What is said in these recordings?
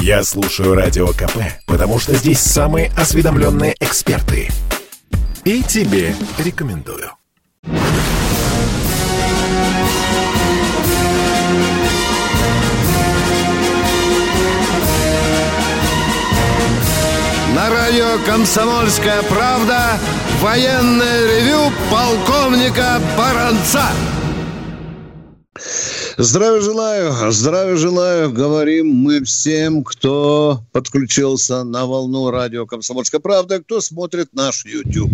Я слушаю Радио КП, потому что здесь самые осведомленные эксперты. И тебе рекомендую. На радио «Комсомольская правда» военное ревю полковника Баранца. Здравия желаю, здравия желаю, говорим мы всем, кто подключился на волну радио «Комсомольская правда», кто смотрит наш YouTube.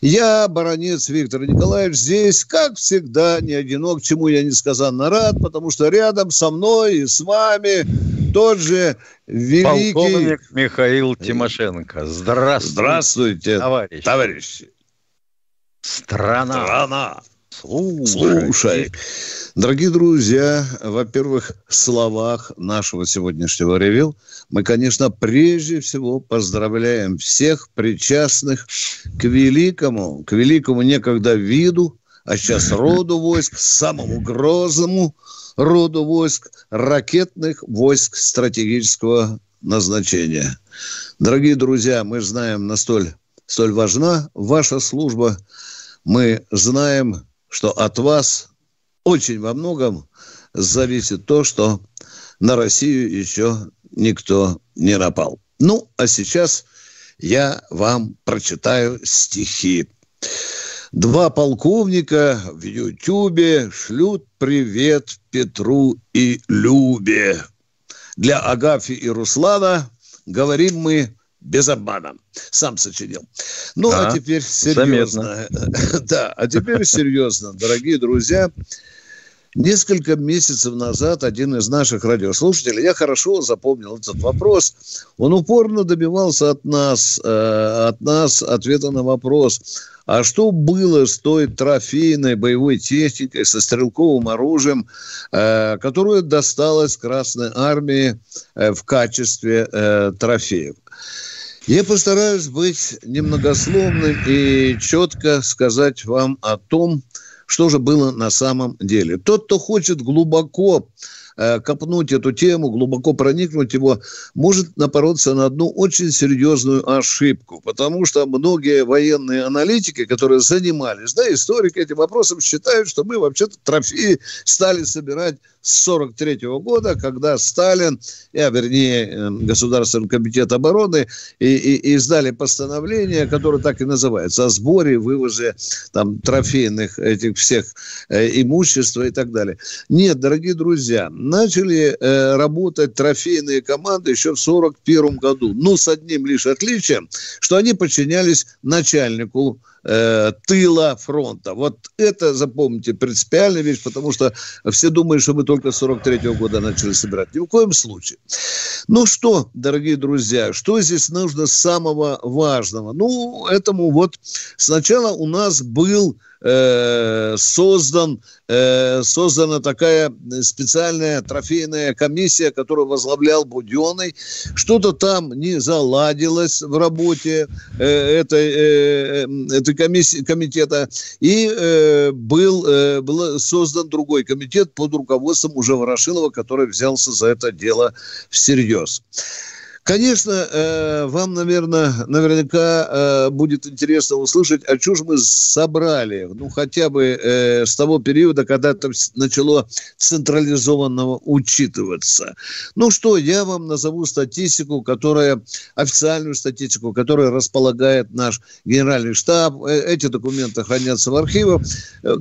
Я, баронец Виктор Николаевич, здесь, как всегда, не одинок, чему я несказанно рад, потому что рядом со мной и с вами тот же великий... Полковник Михаил Тимошенко. Здравствуйте, Здравствуйте, товарищ. товарищи. Страна. Страна. Слушай. Слушай, дорогие друзья, во-первых, в словах нашего сегодняшнего ревю мы, конечно, прежде всего поздравляем всех причастных к великому, к великому некогда виду, а сейчас роду войск, самому грозному роду войск, ракетных войск стратегического назначения. Дорогие друзья, мы знаем, настолько столь важна ваша служба. Мы знаем, что от вас очень во многом зависит то, что на Россию еще никто не напал. Ну, а сейчас я вам прочитаю стихи. Два полковника в Ютубе шлют привет Петру и Любе. Для Агафи и Руслана говорим мы без обмана. Сам сочинил. Ну, а, А, теперь серьезно. Да, а теперь серьезно, дорогие друзья. Несколько месяцев назад один из наших радиослушателей, я хорошо запомнил этот вопрос, он упорно добивался от нас, э, от нас ответа на вопрос, а что было с той трофейной боевой техникой, со стрелковым оружием, э, которую досталась Красной Армии э, в качестве э, трофеев? Я постараюсь быть немногословным и четко сказать вам о том, что же было на самом деле. Тот, кто хочет глубоко э, копнуть эту тему, глубоко проникнуть его, может напороться на одну очень серьезную ошибку. Потому что многие военные аналитики, которые занимались, да, историки этим вопросом, считают, что мы вообще-то трофеи стали собирать с 43 года, когда Сталин, а вернее э, Государственный комитет обороны, и, и, издали постановление, которое так и называется, о сборе, вывозе там трофейных этих всех э, имущества и так далее. Нет, дорогие друзья, начали э, работать трофейные команды еще в 41 году, но с одним лишь отличием, что они подчинялись начальнику э, тыла фронта. Вот это, запомните, принципиальная вещь, потому что все думают, что мы только с 43 года начали собирать. Ни в коем случае. Ну что, дорогие друзья, что здесь нужно самого важного? Ну, этому вот сначала у нас был э, создан, э, создана такая специальная трофейная комиссия, которую возглавлял Буденный. Что-то там не заладилось в работе э, этой, этой комиссии, комитета. И был, был создан другой комитет под руководством уже Ворошилова, который взялся за это дело всерьез. Конечно, э, вам, наверное, наверняка э, будет интересно услышать, а же мы собрали, ну, хотя бы э, с того периода, когда это начало централизованно учитываться. Ну что, я вам назову статистику, которая, официальную статистику, которая располагает наш генеральный штаб. Эти документы хранятся в архивах.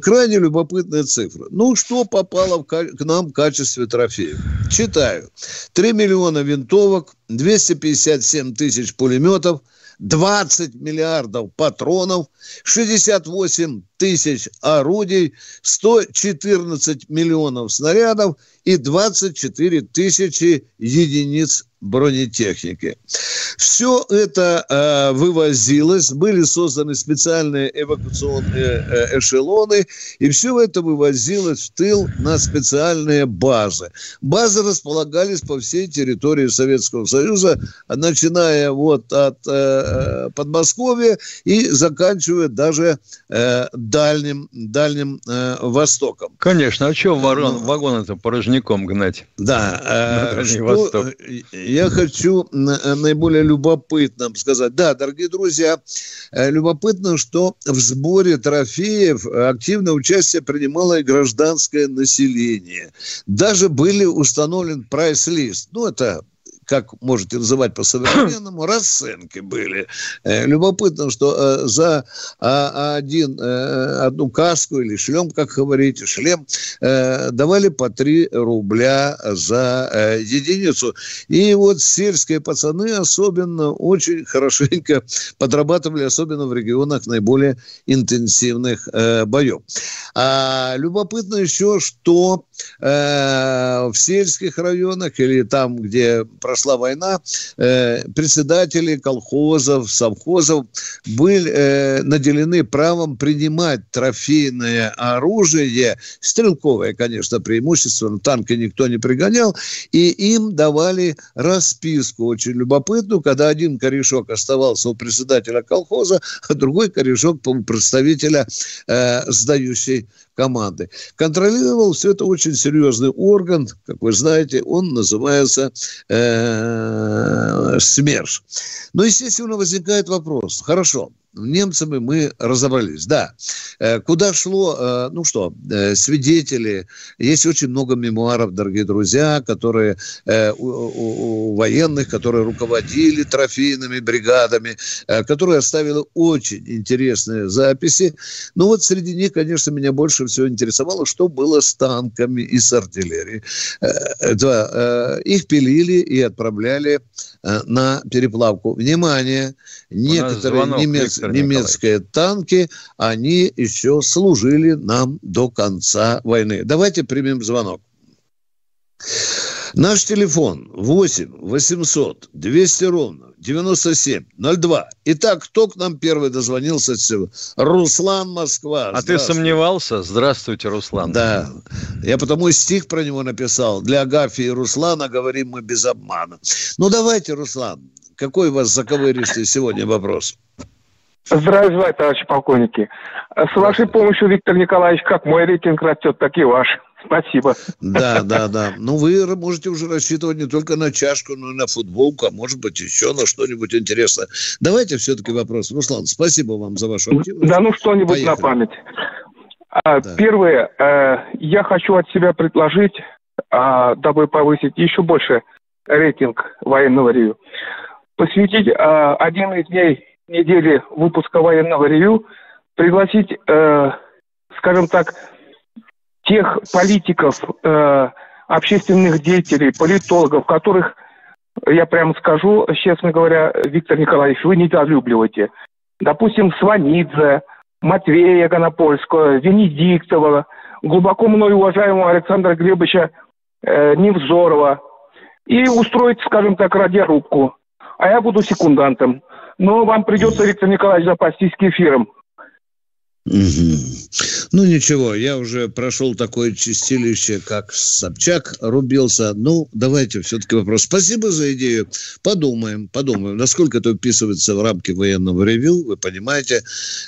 Крайне любопытные цифры. Ну, что попало к нам в качестве трофеев? Читаю. 3 миллиона винтовок, 257 тысяч пулеметов, 20 миллиардов патронов, 68 тысяч орудий, 114 миллионов снарядов и 24 тысячи единиц бронетехники. Все это э, вывозилось, были созданы специальные эвакуационные э, эшелоны, и все это вывозилось в тыл на специальные базы. Базы располагались по всей территории Советского Союза, начиная вот от э, э Подмосковья и заканчивая даже э, дальним, дальним э, Востоком. Конечно, а что вагон, ну, вагон это порожняком гнать? Да, э, что, я хочу наиболее любопытным сказать. Да, дорогие друзья, э, любопытно, что в сборе трофеев активное участие принимало и гражданское население. Даже были установлен прайс-лист. Ну, это как можете называть по-современному, расценки были. Э, любопытно, что э, за а, один, э, одну каску или шлем, как говорите, шлем, давали по 3 рубля за единицу. И вот сельские пацаны особенно очень хорошенько подрабатывали, особенно в регионах наиболее интенсивных боев. А любопытно еще, что в сельских районах или там, где прошли прошла война, э, председатели колхозов, совхозов были э, наделены правом принимать трофейное оружие, стрелковое, конечно, преимущественно, танки никто не пригонял, и им давали расписку очень любопытную, когда один корешок оставался у председателя колхоза, а другой корешок у представителя э, сдающей команды. Контролировал все это очень серьезный орган, как вы знаете, он называется э, СМЕРШ. Но, естественно, возникает вопрос, хорошо, немцами мы разобрались. Да, э, куда шло, э, ну что, э, свидетели, есть очень много мемуаров, дорогие друзья, которые у, у, у военных, которые руководили трофейными бригадами, которые оставили очень интересные записи. Ну вот среди них, конечно, меня больше всего интересовало, что было с танками и с артиллерией. Да, их пилили и отправляли на переплавку. Внимание, некоторые немецкие немецкие танки, они еще служили нам до конца войны. Давайте примем звонок. Наш телефон 8 800 200 ровно 97 02. Итак, кто к нам первый дозвонился? Руслан Москва. А ты сомневался? Здравствуйте, Руслан. Да. Я потому и стих про него написал. Для Агафии и Руслана говорим мы без обмана. Ну, давайте, Руслан, какой у вас заковыристый сегодня вопрос? Здравия желаю, товарищи полковники. С вашей помощью, Виктор Николаевич, как мой рейтинг растет, так и ваш. Спасибо. Да, да, да. Ну, вы можете уже рассчитывать не только на чашку, но и на футболку, а может быть еще на что-нибудь интересное. Давайте все-таки вопрос. Руслан, спасибо вам за вашу активность. Да, ну что-нибудь Поехали. на память. А, да. Первое, э, я хочу от себя предложить, а, дабы повысить еще больше рейтинг военного ревю, посвятить а, один из дней недели выпуска военного ревю пригласить, э, скажем так, тех политиков, э, общественных деятелей, политологов, которых, я прямо скажу, честно говоря, Виктор Николаевич, вы недолюбливаете. Допустим, Сванидзе, Матвея Гонопольского, Венедиктова, глубоко мной уважаемого Александра Глебовича э, Невзорова. И устроить, скажем так, радиорубку. А я буду секундантом но вам придется, Виктор Николаевич, запастись кефиром. Угу. Ну ничего, я уже прошел такое чистилище, как Собчак рубился. Ну, давайте все-таки вопрос. Спасибо за идею. Подумаем, подумаем, насколько это вписывается в рамки военного ревю. Вы понимаете,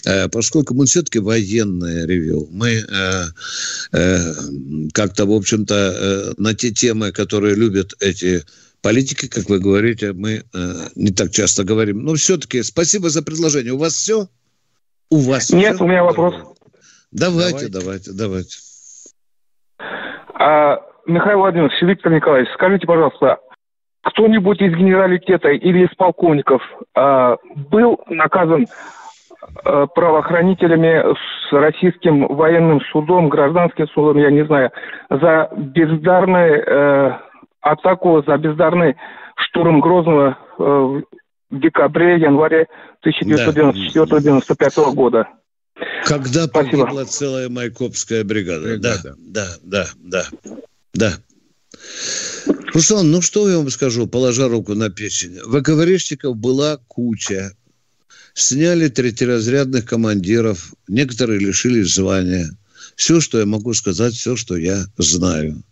э, поскольку мы все-таки военное ревю, мы э, э, как-то, в общем-то, э, на те темы, которые любят эти политики, как вы говорите, мы э, не так часто говорим. Но все-таки спасибо за предложение. У вас все? У вас Нет, все? у меня вопрос. Давайте, давайте, давайте. давайте. А, Михаил Владимирович, Виктор Николаевич, скажите, пожалуйста, кто-нибудь из генералитета или из полковников а, был наказан а, правоохранителями с российским военным судом, гражданским судом, я не знаю, за бездарное э, атаку за бездарный штурм Грозного э, в декабре, январе 1994-1995 да. года. Когда Спасибо. погибла целая Майкопская бригада. бригада. Да, да, да, да, да. Руслан, ну что я вам скажу, положа руку на печень. ВКВРщиков была куча. Сняли третьеразрядных командиров, некоторые лишились звания. Все, что я могу сказать, все, что я знаю.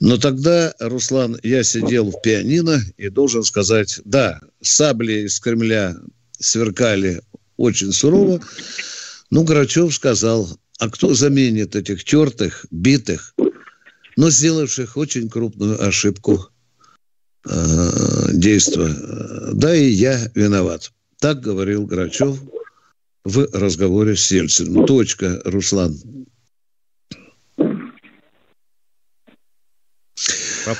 Но тогда, Руслан, я сидел в пианино и должен сказать, да, сабли из Кремля сверкали очень сурово. Ну, Грачев сказал, а кто заменит этих тертых, битых, но сделавших очень крупную ошибку э, действия? Да, и я виноват. Так говорил Грачев в разговоре с Ельциным. Точка, Руслан.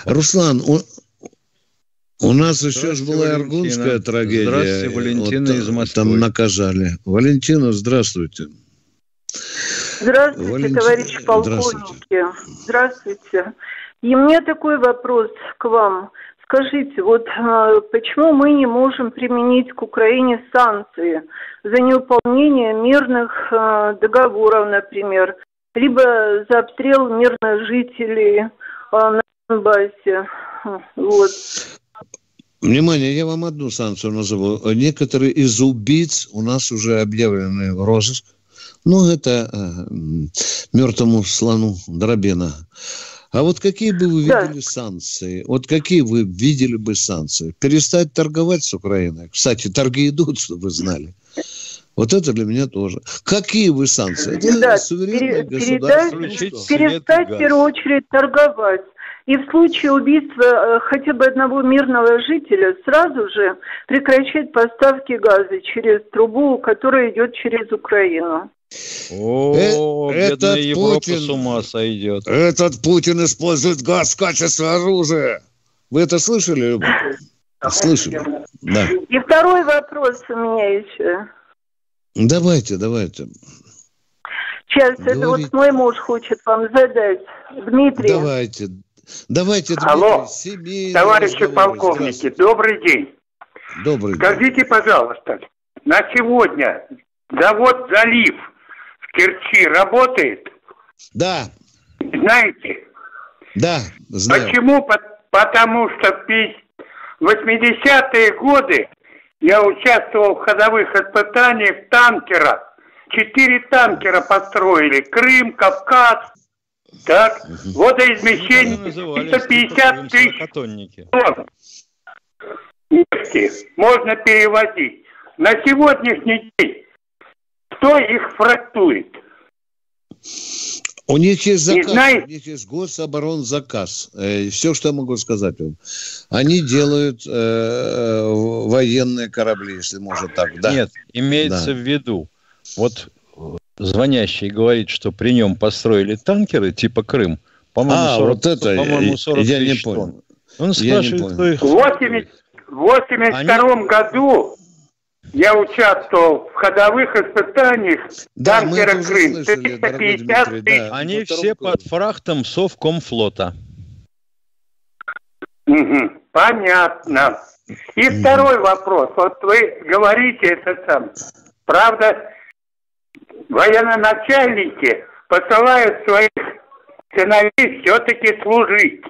Руслан, у, у нас еще же была Аргунская трагедия. Здравствуйте, Валентина вот, из Москвы. Там наказали. Валентина, здравствуйте. Здравствуйте, Валентина, товарищ полковники. Здравствуйте. здравствуйте. И мне такой вопрос к вам. Скажите, вот э, почему мы не можем применить к Украине санкции за неуполнение мирных э, договоров, например, либо за обстрел мирных жителей э, на Донбассе? Вот. Внимание, я вам одну санкцию назову. Некоторые из убийц у нас уже объявлены в розыск. Ну, это э, мертвому слону Дробина. А вот какие бы вы видели да. санкции? Вот какие вы видели бы санкции? Перестать торговать с Украиной? Кстати, торги идут, чтобы вы знали. Вот это для меня тоже. Какие вы санкции? Это да, суверенное пере, государство. Передать, перестать в первую очередь торговать. И в случае убийства э, хотя бы одного мирного жителя сразу же прекращать поставки газа через трубу, которая идет через Украину. О, э, этот Европа Путин, с ума сойдет. Этот Путин использует газ в качестве оружия. Вы это слышали? Слышали. Да. И второй вопрос у меня еще. Давайте, давайте. Сейчас, Говорить... это вот мой муж хочет вам задать. Дмитрий. Давайте, Давайте, Дмитрий, Алло, товарищи полковники, добрый день. Добрый Скажите, день. пожалуйста, на сегодня завод «Залив» в Керчи работает? Да. Знаете? Да, знаю. Почему? Потому что в 80-е годы я участвовал в ходовых испытаниях танкера. Четыре танкера построили. Крым, Кавказ, так, водоизмещение 150 тысяч тонн нефти можно перевозить. На сегодняшний день кто их фрактует? У них есть заказ, знаете... у них есть гособоронзаказ. Э, все, что я могу сказать вам. Они делают э, военные корабли, если можно так. Да. Нет, имеется да. в виду, вот звонящий говорит, что при нем построили танкеры типа Крым, по-моему, а, 40, вот это, по-моему, 40 я не понял. Тонн. Он спрашивает, кто их... В 82 Они... году я участвовал в ходовых испытаниях да, танкера Крым. Слышали, 350 тысяч. Да, Они все под фрахтом Совкомфлота. Угу, понятно. И угу. второй вопрос. Вот вы говорите это сам. Правда, военноначальники посылают своих сыновей все-таки служить.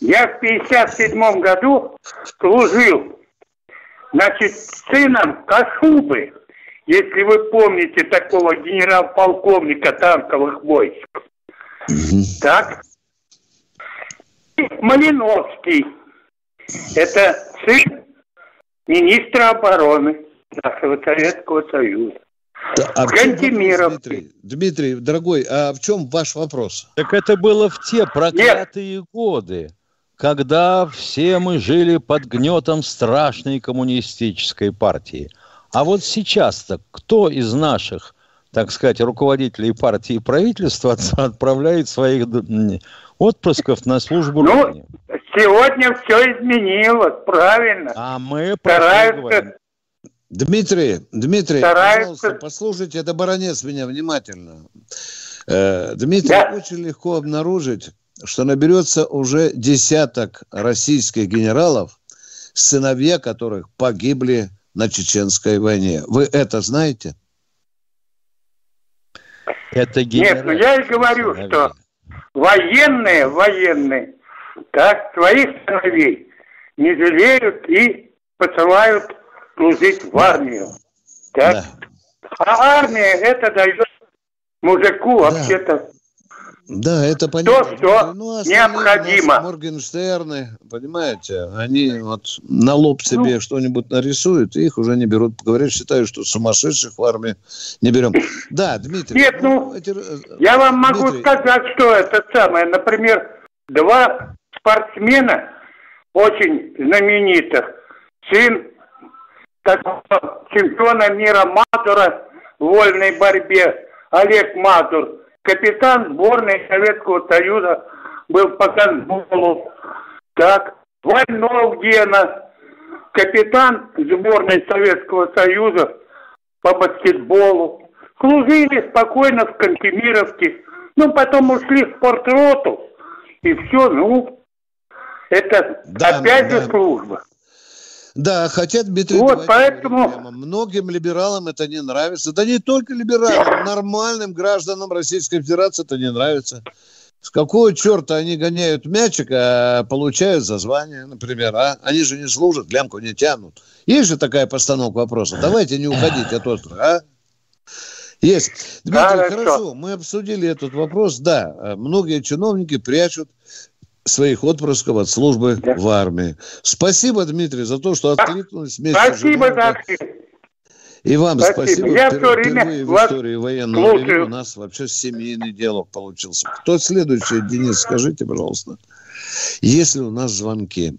Я в 57 году служил, значит, сыном Кашубы, если вы помните такого генерал-полковника танковых войск. Так? И Малиновский. Это сын министра обороны нашего Советского Союза. А Кантемиров. Дмитрий, Дмитрий, дорогой, а в чем ваш вопрос? Так это было в те проклятые Нет. годы, когда все мы жили под гнетом страшной коммунистической партии. А вот сейчас-то кто из наших, так сказать, руководителей партии и правительства отправляет своих отпрысков на службу ну, Родине? Сегодня все изменилось, правильно. А мы про Дмитрий, Дмитрий, Старается... пожалуйста, послушайте, это баронец меня внимательно. Э, Дмитрий, да. очень легко обнаружить, что наберется уже десяток российских генералов, сыновья которых погибли на Чеченской войне. Вы это знаете? Это Нет, ну я и говорю, сыновья. что военные, военные так, своих сыновей не жалеют и посылают служить в армию. Так? Да. А армия это дает мужику да. вообще-то да, это понятно. То, что ну, необходимо. Моргенштерны, понимаете, они вот на лоб себе ну, что-нибудь нарисуют, и их уже не берут. Говорят, считают, что сумасшедших в армии не берем. Да, Дмитрий. Нет, ну, эти... Я вам Дмитрий... могу сказать, что это самое. Например, два спортсмена очень знаменитых. Сын такого чемпиона мира Мазура в вольной борьбе Олег Мазур – капитан сборной Советского Союза был по гандболу. Так, Вольнов Гена, капитан сборной Советского Союза по баскетболу. Служили спокойно в Кантемировке. Ну, потом ушли в спортроту. И все, ну, это да, опять да. же служба. Да, хотят Дмитрий Вот поэтому... Прямо. Многим либералам это не нравится. Да не только либералам, нормальным гражданам Российской Федерации это не нравится. С какого черта они гоняют мячик, а получают за звание, например, а? Они же не служат, лямку не тянут. Есть же такая постановка вопроса. Давайте не уходить от острова, а? Есть. Дмитрий, хорошо. хорошо, мы обсудили этот вопрос. Да, многие чиновники прячут своих отпрысков от службы да. в армии. Спасибо, Дмитрий, за то, что откликнулись вместе Спасибо, за И вам спасибо. спасибо. Я все время в истории военного времени у нас вообще семейный диалог получился. Кто следующий, Денис, скажите, пожалуйста. Если у нас звонки.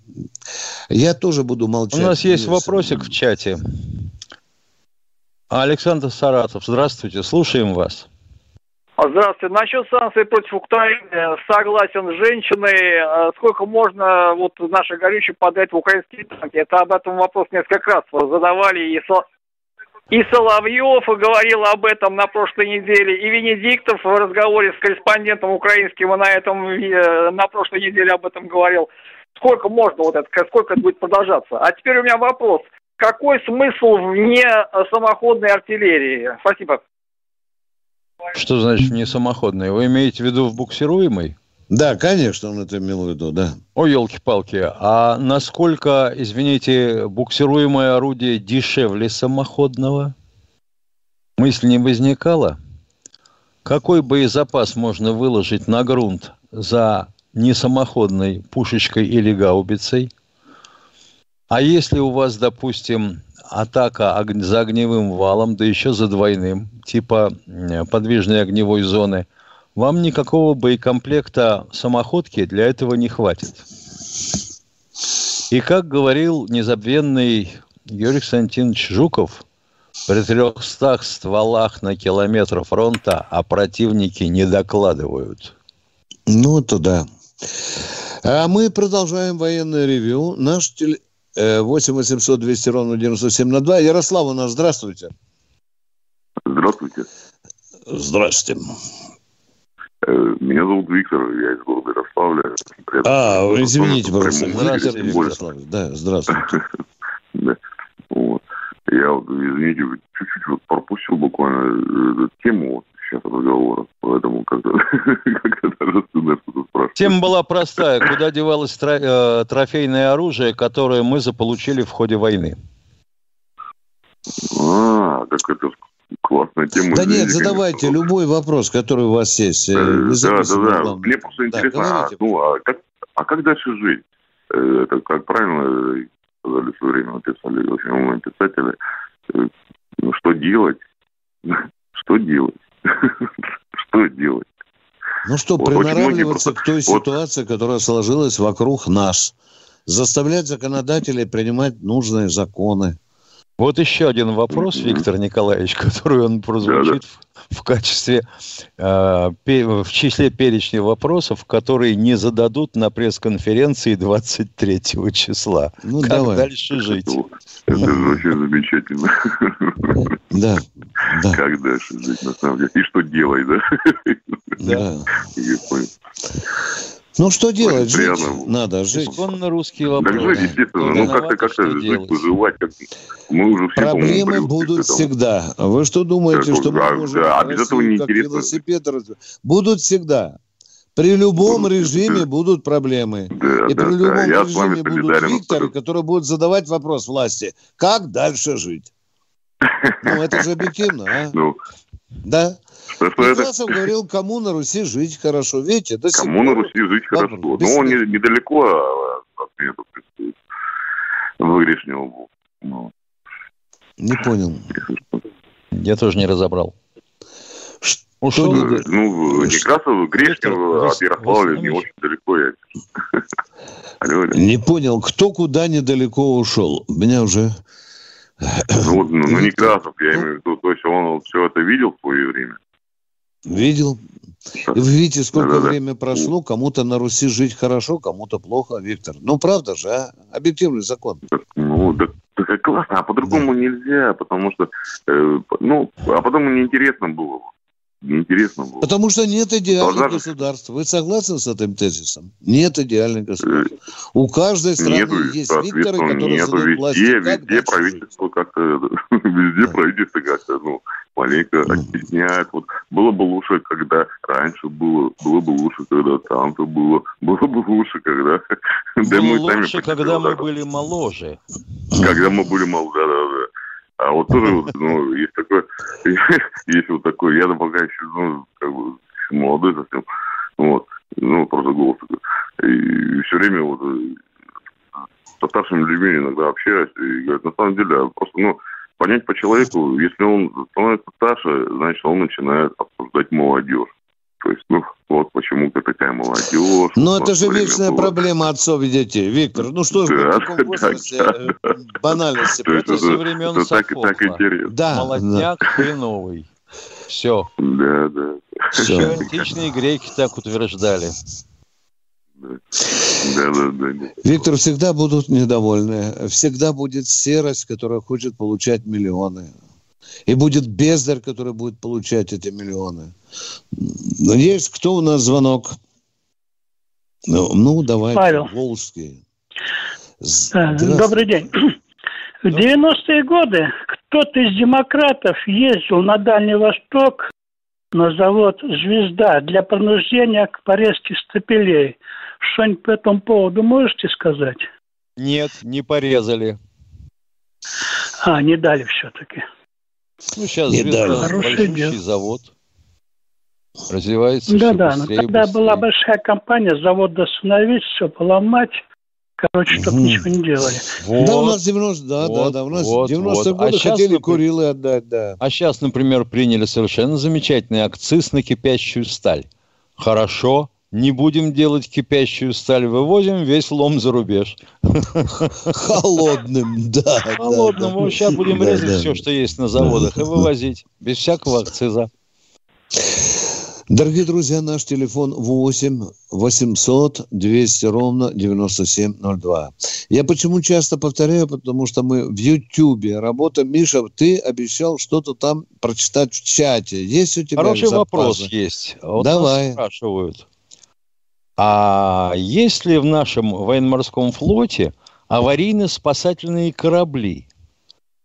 Я тоже буду молчать. У нас есть вопросик в чате. Александр Саратов, здравствуйте, слушаем вас. Здравствуйте. Насчет санкций против Украины согласен с женщиной. А сколько можно вот наши горючие подать в украинские танки? Это об этом вопрос несколько раз задавали. И, Со... и Соловьев говорил об этом на прошлой неделе. И Венедиктов в разговоре с корреспондентом украинским на этом э, на прошлой неделе об этом говорил. Сколько можно вот это, сколько это будет продолжаться? А теперь у меня вопрос. Какой смысл вне самоходной артиллерии? Спасибо. Что значит не самоходный? Вы имеете в виду в буксируемой? Да, конечно, он это имел в виду, да. О, елки-палки, а насколько, извините, буксируемое орудие дешевле самоходного? Мысль не возникала? Какой боезапас можно выложить на грунт за несамоходной пушечкой или гаубицей? А если у вас, допустим, атака за огневым валом, да еще за двойным, типа подвижной огневой зоны, вам никакого боекомплекта самоходки для этого не хватит. И как говорил незабвенный Юрий Константинович Жуков, при трехстах стволах на километр фронта, а противники не докладывают. Ну, это да. А мы продолжаем военное ревю. Наш теле... 8 800 200 ровно 9702. Ярослав у нас, здравствуйте. Здравствуйте. Здравствуйте. Э, меня зовут Виктор, я из города Ярославля. А, извините, пожалуйста. Здравствуйте, Ярослав. Да, здравствуйте. Да. Вот. Я извините, чуть-чуть вот пропустил буквально э, эту тему сейчас разговора, поэтому как-то как даже стыдно что-то спрашивать. Тема была простая. Куда девалось э, трофейное оружие, которое мы заполучили в ходе войны? А, как это классная тема. Да нет, задавайте любой вопрос, который у вас есть. Э, да, да, да. Мне просто интересно, а, ну, а, как, а как дальше жить? Э, это как правильно сказали в свое время, написали очень умные писатели. Ну, что делать? Что делать? Что делать? Ну что, вот приноравливаться к той ситуации, вот. которая сложилась вокруг нас. Заставлять законодателей принимать нужные законы. Вот еще один вопрос, Виктор Николаевич, который он прозвучит да, да. В, в качестве, э, в числе перечня вопросов, которые не зададут на пресс-конференции 23 числа. Ну, как давай. дальше жить? Это вообще замечательно. Да, да. Как дальше жить, на самом деле? И что делать, да? Да. Ну, что делать? Жить приятно. надо, жить. Исконно русские вопросы. Так жить, естественно. Ну, как-то, как-то жить, выживать. Как мы уже все, Проблемы будут всегда. Вы что думаете, так, что мы можем... Да, а без этого не интересно. Велосипед... Будут всегда. При любом режиме будут проблемы. Да, и да, при любом да. Я режиме будут Викторы, которые будут задавать вопрос власти, как дальше жить. Ну, это же объективно, а? Ну, да. Некрасов это... говорил, кому на Руси жить хорошо. Видите, до Кому на Руси жить хорошо. Ну, он не, недалеко от меня тут присутствует. Вырешнего был. Ну. Не понял. Я тоже не разобрал. Ушел? Ну, ну Некрасов, Грешкин от Ярославля не очень далеко. Я... алло, алло. Не понял, кто куда недалеко ушел. Меня уже... Ну, ну, ну Некрасов, я имею в виду, то есть он все это видел в свое время? Видел. Вы видите, сколько да, да, время прошло, кому-то на Руси жить хорошо, кому-то плохо, Виктор. Ну, правда же, а? Объективный закон. Ну, да, так классно, а по-другому да. нельзя, потому что, э, ну, а потом неинтересно было неинтересно было. Потому что нет идеальных Должна... государств. Вы согласны с этим тезисом? Нет идеальных государств. У каждой страны нету, есть Викторы, которые нету, везде, власти. Везде правительство как-то, везде да. правительство как-то, ну, маленько оттесняет. Вот было бы лучше, когда раньше было, было бы лучше, когда там-то было, было бы лучше, когда... Было лучше, когда мы были моложе. Когда мы были моложе, да-да-да. А вот тоже, вот, ну, есть такой, есть вот такой, я пока еще, ну, как бы, молодой совсем, вот, ну, просто голос такой. И все время вот э, со старшими людьми иногда общаюсь, и говорят, на самом деле, просто, ну, понять по человеку, если он становится старше, значит, он начинает обсуждать молодежь. То есть, ну, вот почему-то такая молодежь. Ну, это же вечная была. проблема отцов и детей. Виктор, ну что ж, да, в таком возрасте да, да. банальности. То это со времен это так, так интересно. Да, Молодняк да. хреновый. Все. Да, да. Все. Еще античные греки так утверждали. Да, да, да, да. Виктор, всегда будут недовольны. Всегда будет серость, которая хочет получать миллионы. И будет бездарь, который будет получать эти миллионы. Есть кто у нас звонок? Ну, ну давай. Павел. Волжский. Добрый день. В 90-е годы кто-то из демократов ездил на Дальний Восток на завод «Звезда» для принуждения к порезке стапелей. Что-нибудь по этому поводу можете сказать? Нет, не порезали. А, не дали все-таки. Ну, сейчас не «Звезда» большущий завод развивается Да, да, но тогда быстрее. была большая компания, завод остановить, все поломать. Короче, чтобы угу. ничего не делали. Вот, да, у нас 90, да, вот, да, да, у нас вот, 90-е вот. годы а хотели сейчас, Курилы отдать, да. А сейчас, например, приняли совершенно замечательный акциз на кипящую сталь. Хорошо, не будем делать кипящую сталь, вывозим весь лом за рубеж. Холодным, да. Холодным. Да, сейчас будем да, резать да. все, что есть на заводах, и вывозить без всякого акциза. Дорогие друзья, наш телефон 8 800 200 ровно 9702. Я почему часто повторяю, потому что мы в Ютьюбе работаем. Миша, ты обещал что-то там прочитать в чате. Есть у тебя Хороший вопрос есть. Вот Давай. спрашивают. А есть ли в нашем военно-морском флоте аварийно-спасательные корабли?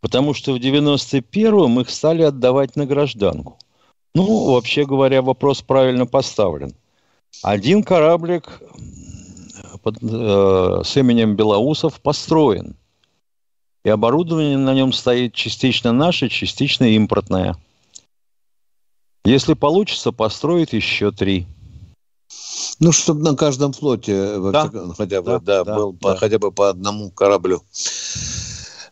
Потому что в 91-м их стали отдавать на гражданку. Ну, вообще говоря, вопрос правильно поставлен. Один кораблик под, э, с именем Белоусов построен. И оборудование на нем стоит частично наше, частично импортное. Если получится, построить еще три. Ну, чтобы на каждом флоте да, хотя бы, да, да, был да. хотя бы по одному кораблю.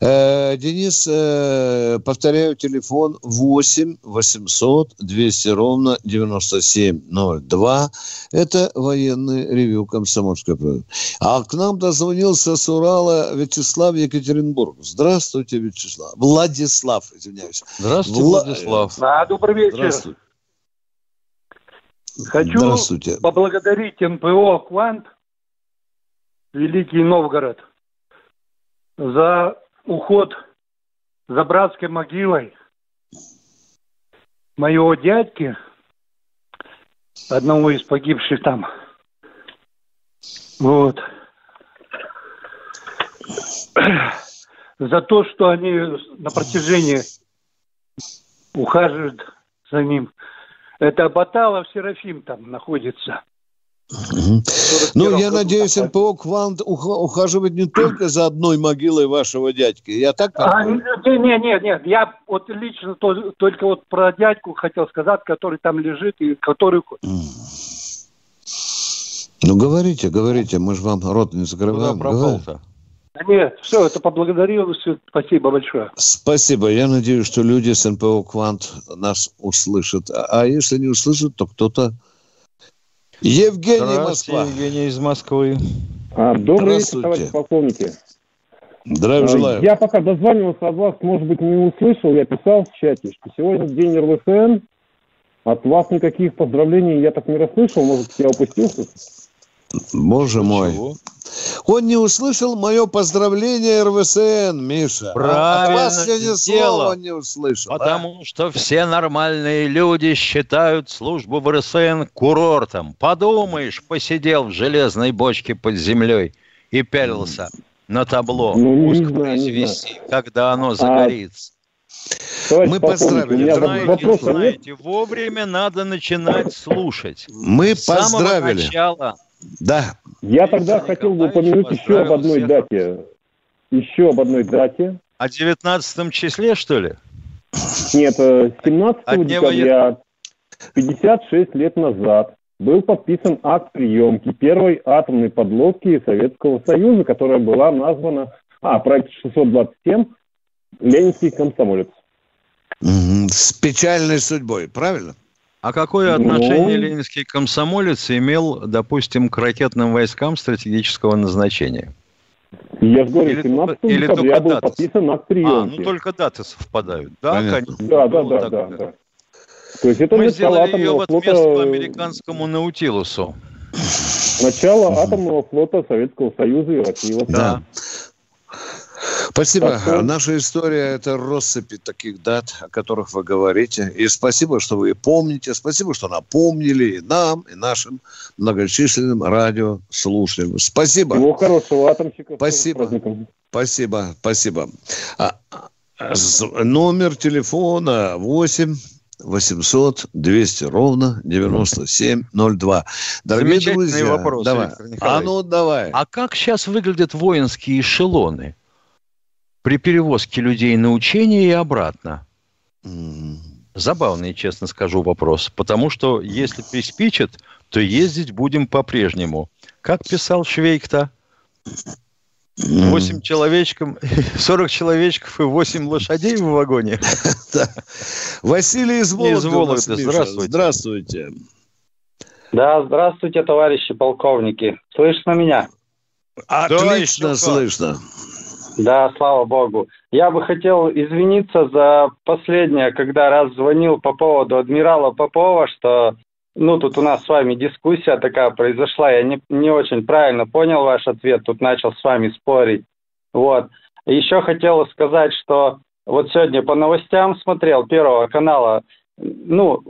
Э, Денис, э, повторяю, телефон 8 800 200 ровно 9702. Это военный ревю «Комсомольской правды». А к нам дозвонился с Урала Вячеслав Екатеринбург. Здравствуйте, Вячеслав. Владислав, извиняюсь. Здравствуйте, Вла... Владислав. А, добрый вечер. Здравствуйте. Хочу поблагодарить НПО «Квант», Великий Новгород, за уход за братской могилой моего дядьки, одного из погибших там. Вот. За то, что они на протяжении ухаживают за ним. Это Баталов Серафим там находится. Ну, я надеюсь, НПО «Квант» ухаживает не только за одной могилой вашего дядьки. Я так а, Нет, нет, нет. Я вот лично только вот про дядьку хотел сказать, который там лежит и который... Ну, говорите, говорите, мы же вам рот не закрываем. Куда пропал-то? Нет, все, это поблагодарил, все, спасибо большое. Спасибо. Я надеюсь, что люди с НПО «Квант» нас услышат. А, а если не услышат, то кто-то... Евгений Москва. Евгений из Москвы. А, добрый вечер, товарищ полковники. Здравия а, желаю. Я пока дозванивался от вас, может быть, не услышал, я писал в чате, что сегодня день РВСН. От вас никаких поздравлений я так не расслышал, может, я упустился? Боже мой. Он не услышал мое поздравление РВСН, Миша. Правильно От вас я ни слова не услышал. Потому а? что все нормальные люди считают службу в РСН курортом. Подумаешь, посидел в железной бочке под землей и пялился на табло. Ну, Пусть произвести, когда оно а загорится. А, Мы поздравили. Знаете, вопрос знаете, вовремя надо начинать слушать. Мы С поздравили. С самого начала да. Я тогда хотел бы упомянуть еще об одной всех. дате. Еще об одной дате. О 19 числе, что ли? Нет, 17 э, декабря, 56 лет назад, был подписан акт приемки первой атомной подлодки Советского Союза, которая была названа, а, проект 627, Ленинский комсомолец. С печальной судьбой, правильно? А какое отношение ну... ленинский комсомолец имел, допустим, к ракетным войскам стратегического назначения? Я же говорю, 17 или декабря был даты. подписан акт приемки. А, ну только даты совпадают. Да, конечно. Да, да, да, да, да. То есть это Мы сделали ее в отместку флота... американскому Наутилусу. Начало атомного флота Советского Союза и России. Да. Спасибо. Что... Наша история – это россыпи таких дат, о которых вы говорите. И спасибо, что вы помните. Спасибо, что напомнили и нам, и нашим многочисленным радиослушателям. Спасибо. Всего хорошего, атомщиков. Спасибо. Спасибо, спасибо. А, а, номер телефона 8 800 200 ровно 9702. Дорогие друзья, вопрос, давай. А ну давай. А как сейчас выглядят воинские эшелоны? При перевозке людей на учение и обратно. Забавный, честно скажу, вопрос. Потому что если приспичат, то ездить будем по-прежнему. Как писал Швейк-то? 8 человечков, 40 человечков и 8 лошадей в вагоне. Василий из Вологды. Здравствуйте. Здравствуйте. Да, здравствуйте, товарищи полковники. Слышно меня? Отлично слышно. Да, слава богу. Я бы хотел извиниться за последнее, когда раз звонил по поводу адмирала Попова, что ну, тут у нас с вами дискуссия такая произошла, я не, не очень правильно понял ваш ответ, тут начал с вами спорить. Вот. Еще хотел сказать, что вот сегодня по новостям смотрел Первого канала, ну,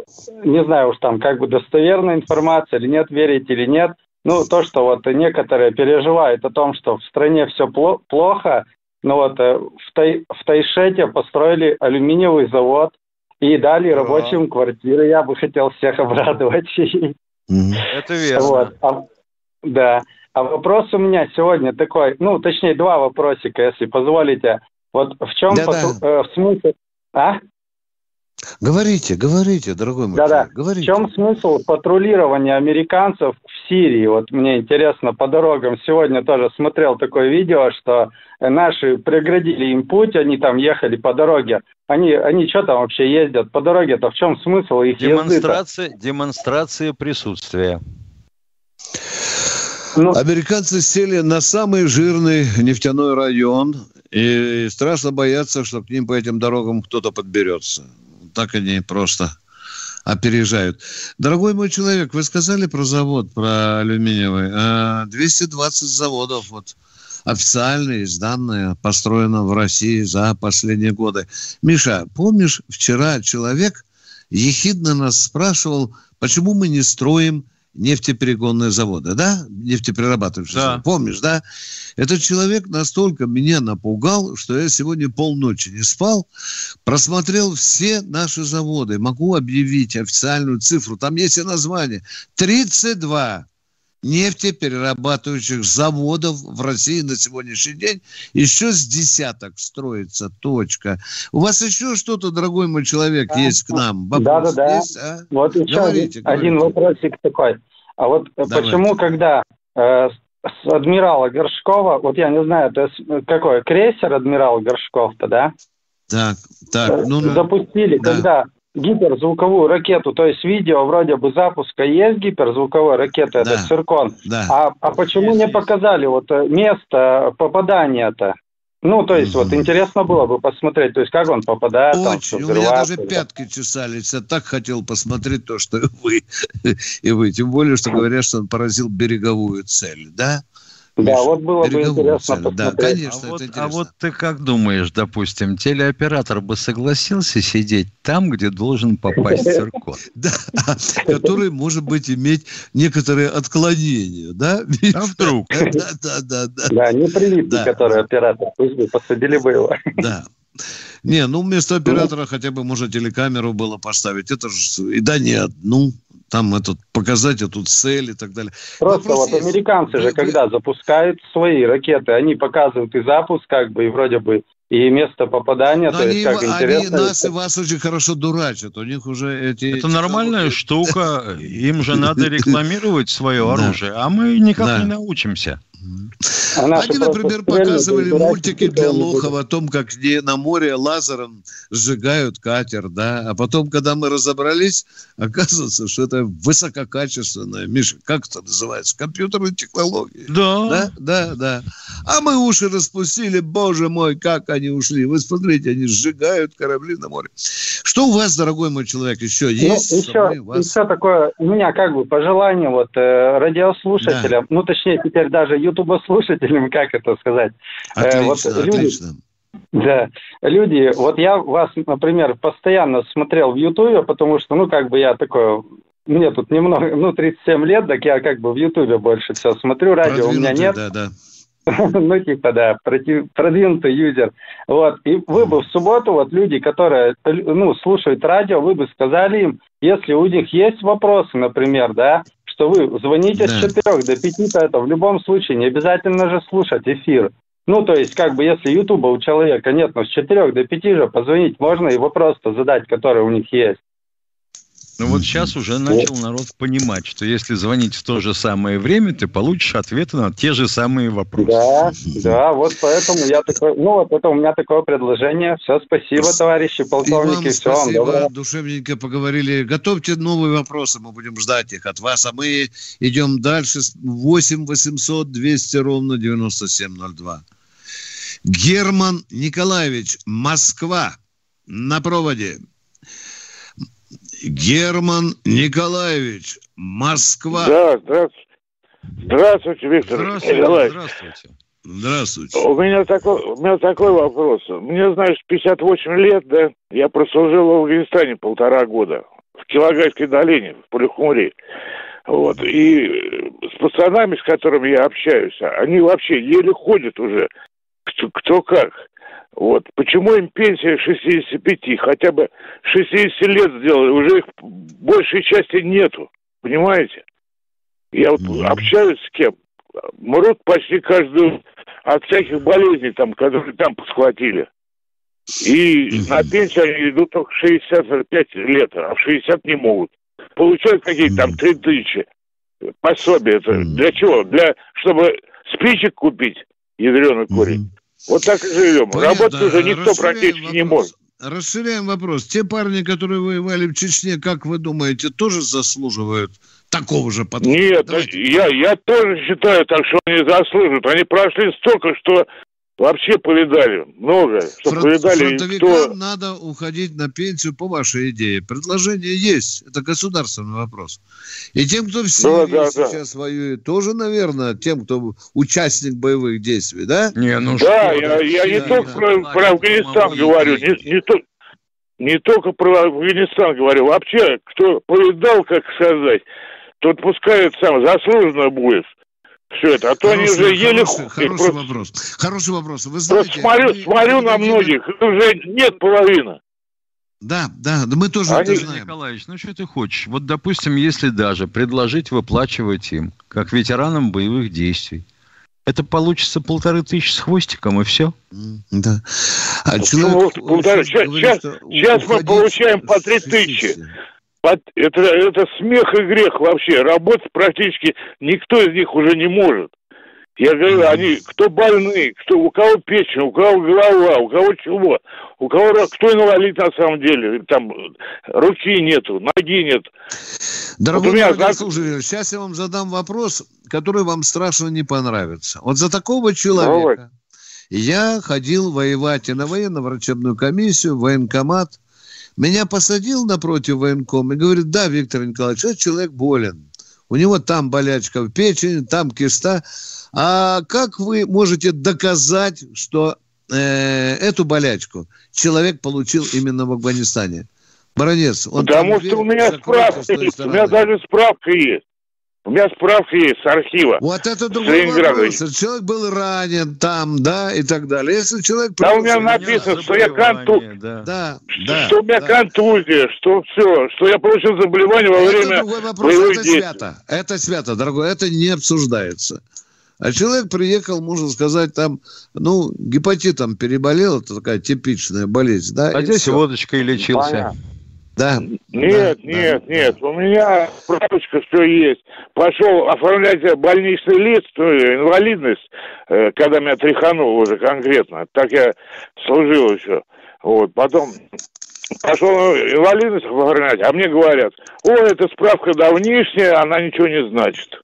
не знаю уж там, как бы достоверная информация или нет, верить или нет, ну, то, что вот некоторые переживают о том, что в стране все плохо, ну вот э, в, Тай, в Тайшете построили алюминиевый завод и дали да. рабочим квартиры. Я бы хотел всех обрадовать. Это верно. Вот. А, да. А вопрос у меня сегодня такой, ну, точнее, два вопросика, если позволите. Вот в чем да, да. Э, смысл... А? Говорите, говорите, дорогой мой Да-да. Говорите. В чем смысл патрулирования американцев Сирии? Вот мне интересно, по дорогам сегодня тоже смотрел такое видео, что наши преградили им путь, они там ехали по дороге. Они, они что там вообще ездят по дороге-то? В чем смысл их демонстрация, езды Демонстрация присутствия. Ну, Американцы сели на самый жирный нефтяной район и страшно боятся, что к ним по этим дорогам кто-то подберется так они просто опережают. Дорогой мой человек, вы сказали про завод, про алюминиевый. 220 а, заводов, вот официальные, данные, построено в России за последние годы. Миша, помнишь, вчера человек ехидно нас спрашивал, почему мы не строим нефтеперегонные заводы, да? Нефтеперерабатывающие да. заводы. Помнишь, да? Этот человек настолько меня напугал, что я сегодня полночи не спал, просмотрел все наши заводы. Могу объявить официальную цифру. Там есть и название. 32 нефтеперерабатывающих заводов в России на сегодняшний день. Еще с десяток строится, точка. У вас еще что-то, дорогой мой человек, а, есть к нам? Вопрос да, да, да. Есть, а? Вот еще говорите, один говорите. вопросик такой. А вот Давайте. почему, когда э, с адмирала Горшкова, вот я не знаю, это какой, крейсер адмирал Горшков-то, да? Так, так. Ну, Запустили, да. когда гиперзвуковую ракету, то есть видео вроде бы запуска есть гиперзвуковой ракеты, да. это циркон. Да. А, а почему есть, не показали вот э, место попадания-то? Ну, то есть, mm-hmm. вот интересно было бы посмотреть, то есть, как он попадает. Очень. Там, У меня даже пятки чесались. Я так хотел посмотреть то, что вы и вы. Тем более, что говорят, что он поразил береговую цель, да? Да, Миша, вот было бы интересно цель. Да, конечно, а вот, интересно. А вот ты как думаешь, допустим, телеоператор бы согласился сидеть там, где должен попасть циркон? Да, который, может быть, иметь некоторые отклонения, да? А вдруг? Да, да, да. Да, да не привитый, который оператор, пусть бы посадили бы его. Да, не, ну вместо оператора хотя бы можно телекамеру было поставить. Это же и да не одну там этот, показать эту цель и так далее. Просто Вопрос вот есть. американцы же, когда запускают свои ракеты, они показывают и запуск, как бы, и вроде бы и место попадания, Но то они, есть как интересно. Они нас и вас очень хорошо дурачат, у них уже эти... Это нормальная штука, им же надо рекламировать свое оружие, а мы никак не научимся. Они, например, показывали мультики для лохов о том, как на море лазером сжигают катер, да, а потом, когда мы разобрались, оказывается, что это высококачественная, Миша, как это называется, компьютерные технологии. Да. Да, да, да. А мы уши распустили, боже мой, как они ушли. Вы смотрите, они сжигают корабли на море. Что у вас, дорогой мой человек, еще ну, есть? Ну, еще, вас... еще такое, у меня как бы пожелание вот э, радиослушателям, да. ну, точнее, теперь даже ютубослушателям, как это сказать. Отлично, э, вот люди, отлично. Да, люди, вот я вас, например, постоянно смотрел в Ютубе, потому что, ну, как бы я такой, мне тут немного, ну, 37 лет, так я как бы в Ютубе больше все смотрю, радио у меня нет. Да, да. ну, типа, да, продвинутый юзер. Вот, и вы бы в субботу, вот люди, которые, ну, слушают радио, вы бы сказали им, если у них есть вопросы, например, да, что вы звоните да. с 4 до 5, то это в любом случае не обязательно же слушать эфир. Ну, то есть, как бы, если Ютуба у человека нет, но с 4 до 5 же позвонить можно и вопрос-то задать, который у них есть. Ну вот сейчас уже начал народ понимать, что если звонить в то же самое время, ты получишь ответы на те же самые вопросы. Да, да, вот поэтому я такой, ну вот это у меня такое предложение. Все, спасибо, товарищи полковники. И все, спасибо, вам душевненько поговорили. Готовьте новые вопросы, мы будем ждать их от вас, а мы идем дальше. 8 800 200 ровно 9702. Герман Николаевич, Москва, на проводе. Герман Николаевич, Москва. Да, здравствуйте. Здравствуйте, Виктор здравствуйте, Николаевич. Здравствуйте. Здравствуйте. У меня такой, у меня такой вопрос. Мне, знаешь, 58 лет, да, я прослужил в Афганистане полтора года. В Килагайской долине, в Полихумре. Вот. И с пацанами, с которыми я общаюсь, они вообще еле ходят уже. Кто, кто как. Вот. Почему им пенсия 65? Хотя бы 60 лет сделали, уже их большей части нету. Понимаете? Я вот mm-hmm. общаюсь с кем. Мрут почти каждую от всяких болезней, там, которые там схватили. И mm-hmm. на пенсию они идут только 65 лет, а в 60 не могут. Получают какие-то там 3 тысячи пособие. Это mm-hmm. для чего? Для, чтобы спичек купить, ядреный. Mm-hmm. Вот так и живем. Понятно. Работать уже никто практически вопрос. не может. Расширяем вопрос. Те парни, которые воевали в Чечне, как вы думаете, тоже заслуживают такого же подхода? Нет, Давайте. я, я тоже считаю так, что они заслуживают. Они прошли столько, что Вообще повидали много, что Фронт, повидали. Фронтовикам кто... надо уходить на пенсию по вашей идее. Предложение есть. Это государственный вопрос. И тем, кто в Сирии да, да, сейчас да. воюет, тоже, наверное, тем, кто участник боевых действий, да? Не, ну да, что, я, да, я не да, только да, про, да, про Афганистан говорю, не, не, то, не только про Афганистан говорю. Вообще, кто повидал, как сказать, тот пускай сам заслуженно будет все это. А то хороший, они уже еле... Хороший, хороший просто... вопрос. Хороший вопрос. Вы знаете... Просто смотрю, смотрю на многих, уже нет половины. Да, да, да мы тоже Они... это знаем. Николаевич, ну что ты хочешь? Вот, допустим, если даже предложить выплачивать им, как ветеранам боевых действий, это получится полторы тысячи с хвостиком, и все. Да. А ну, человек, полторы, сейчас, говорит, сейчас, сейчас мы получаем по три тысячи. Это, это смех и грех вообще. Работать практически никто из них уже не может. Я говорю, они, кто больны, кто, у кого печень, у кого голова, у кого чего, у кого, кто инвалид на самом деле, там руки нету, ноги нет. Дорогой вот меня, радиослушатель, сейчас я вам задам вопрос, который вам страшно не понравится. Вот за такого человека Давай. я ходил воевать и на военно-врачебную комиссию, военкомат. Меня посадил напротив военком и говорит, да, Виктор Николаевич, этот человек болен. У него там болячка в печени, там киста. А как вы можете доказать, что э, эту болячку человек получил именно в Афганистане? Баронец, он Потому что у меня справка есть, у меня даже справка есть. У меня справка есть с архива. Вот это другой вопрос. Человек был ранен там, да, и так далее. Если человек... Да, у меня написано, что я конту... Да, да, да. Что у меня да. контузия, что все, что я получил заболевание во это время... Это другой вопрос, это действий. свято. Это свято, дорогой, это не обсуждается. А человек приехал, можно сказать, там, ну, гепатитом переболел, это такая типичная болезнь, да? А здесь все. водочкой лечился. Понятно. Да. Нет, да, нет, да, нет. У меня справочка все есть. Пошел оформлять больничный лист, ну, инвалидность, э, когда меня тряхануло уже конкретно. Так я служил еще. Вот. Потом пошел инвалидность оформлять, а мне говорят, о, эта справка давнишняя, она ничего не значит.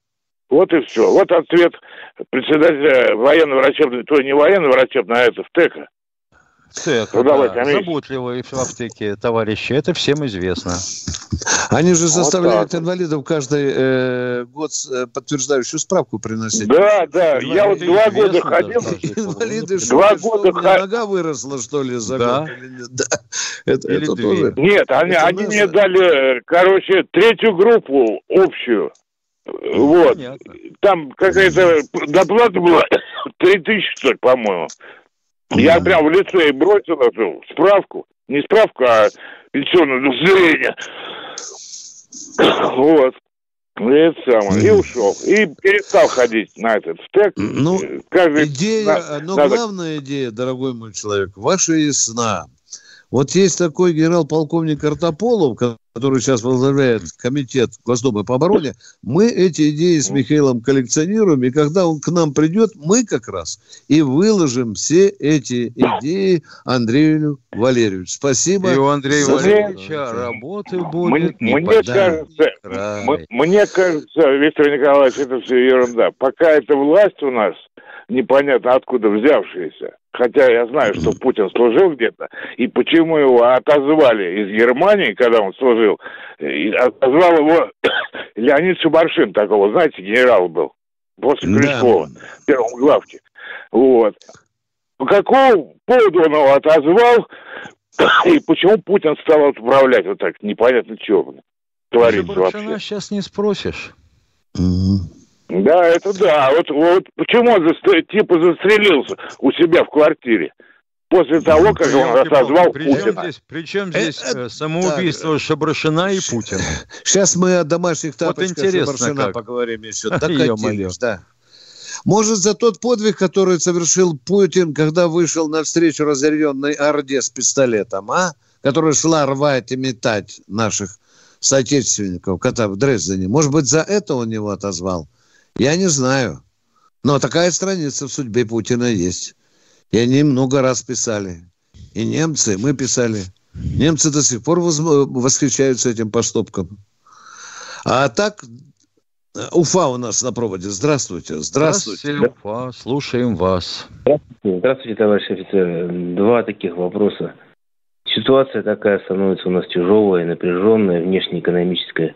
Вот и все. Вот ответ председателя военно-врачебной, то не военно-врачебной, а это в ТЭКа. ТЭК, ну, да, заботливые в аптеке товарищи, это всем известно. Они же заставляют вот инвалидов каждый э, год э, подтверждающую справку приносить. Да, да, Инвалиды я вот два года ходил. Инвалиды, два года ходил. нога выросла, что ли, за да. год или нет? Да. Это, или это тоже. Нет, они, это они мне дали, короче, третью группу общую. Вот. Понятно. Там какая-то доплата была 3000, что ли, по-моему. Я прям в лицо и бросил эту справку. Не справку, а пенсионное удостоверение. Вот. И это самое. И ушел. И перестал ходить на этот стек. Ну, Каждый, идея, на, но надо... главная идея, дорогой мой человек, ваша ясна. Вот есть такой генерал-полковник Артополов, который сейчас возглавляет комитет Госдумы по обороне, мы эти идеи с Михаилом коллекционируем, и когда он к нам придет, мы как раз и выложим все эти идеи Андрею Валерьевичу. Спасибо. И у Андрея Валерьевича работы будет мне, мне кажется, мне кажется, Виктор Николаевич, это все ерунда. Пока эта власть у нас непонятно откуда взявшаяся, хотя я знаю, что Путин служил где-то, и почему его отозвали из Германии, когда он служил, и отозвал его Леонид Шубаршин, такого, знаете, генерал был, после Крючкова, да. первом главке. Вот. По какому поводу он его отозвал, и почему Путин стал отправлять вот так, непонятно чего творится вообще. сейчас не спросишь. Да, это да. Вот, вот почему он заст... типа застрелился у себя в квартире? После того, как он отозвал причем Путина. Здесь, причем э, здесь э, самоубийство да. Шабрашина и Путина? Сейчас мы о домашних тапочках вот Шабрашина как. поговорим еще. Докатились, да. Может, за тот подвиг, который совершил Путин, когда вышел на встречу разъяренной Орде с пистолетом, а? Которая шла рвать и метать наших соотечественников, кота в Дрездене. Может быть, за это он его отозвал? Я не знаю. Но такая страница в судьбе Путина есть. И они много раз писали. И немцы, мы писали. Немцы до сих пор восхищаются этим поступком. А так, Уфа у нас на проводе. Здравствуйте. Здравствуйте. Здравствуйте, Уфа. Слушаем вас. Здравствуйте, Здравствуйте, товарищ офицер. Два таких вопроса. Ситуация такая становится у нас тяжелая, напряженная, внешнеэкономическая.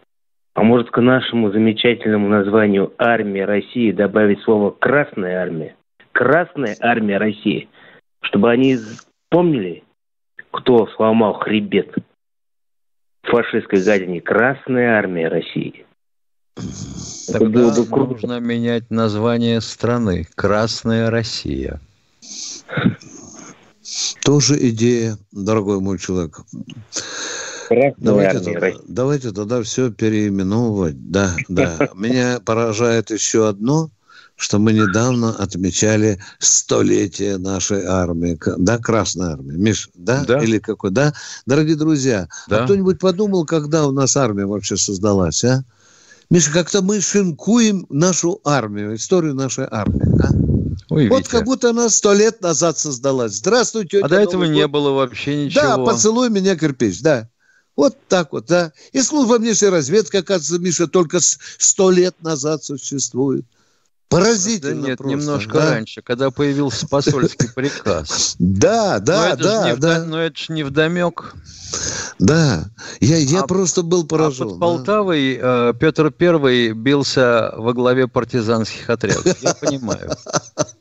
А может к нашему замечательному названию «Армия России» добавить слово «Красная армия»? Красная армия России. Чтобы они помнили, кто сломал хребет фашистской гадине. Красная армия России. Тогда бы круто. нужно менять название страны. Красная Россия. Тоже идея, дорогой мой человек. Давайте, тогда, давайте тогда все переименовывать. Да, да. Меня поражает еще одно, что мы недавно отмечали столетие нашей армии, да, Красной армии. Миш, да? да. Или какой, да? Дорогие друзья, а да. а кто-нибудь подумал, когда у нас армия вообще создалась, а? Миша, как-то мы шинкуем нашу армию, историю нашей армии, а? Ой, вот Витя. как будто она сто лет назад создалась. Здравствуйте, тетя. А до этого Новый не год. было вообще ничего. Да, поцелуй меня, кирпич, да. Вот так вот, да. И служба внешней разведки, оказывается, Миша, только сто лет назад существует. Поразительно да нет, просто, немножко да? раньше, когда появился посольский приказ. Да, да, да, да. Но это же не вдомек. Да, я, я а, просто был поражен. А под Полтавой э, Петр Первый бился во главе партизанских отрядов. Я понимаю.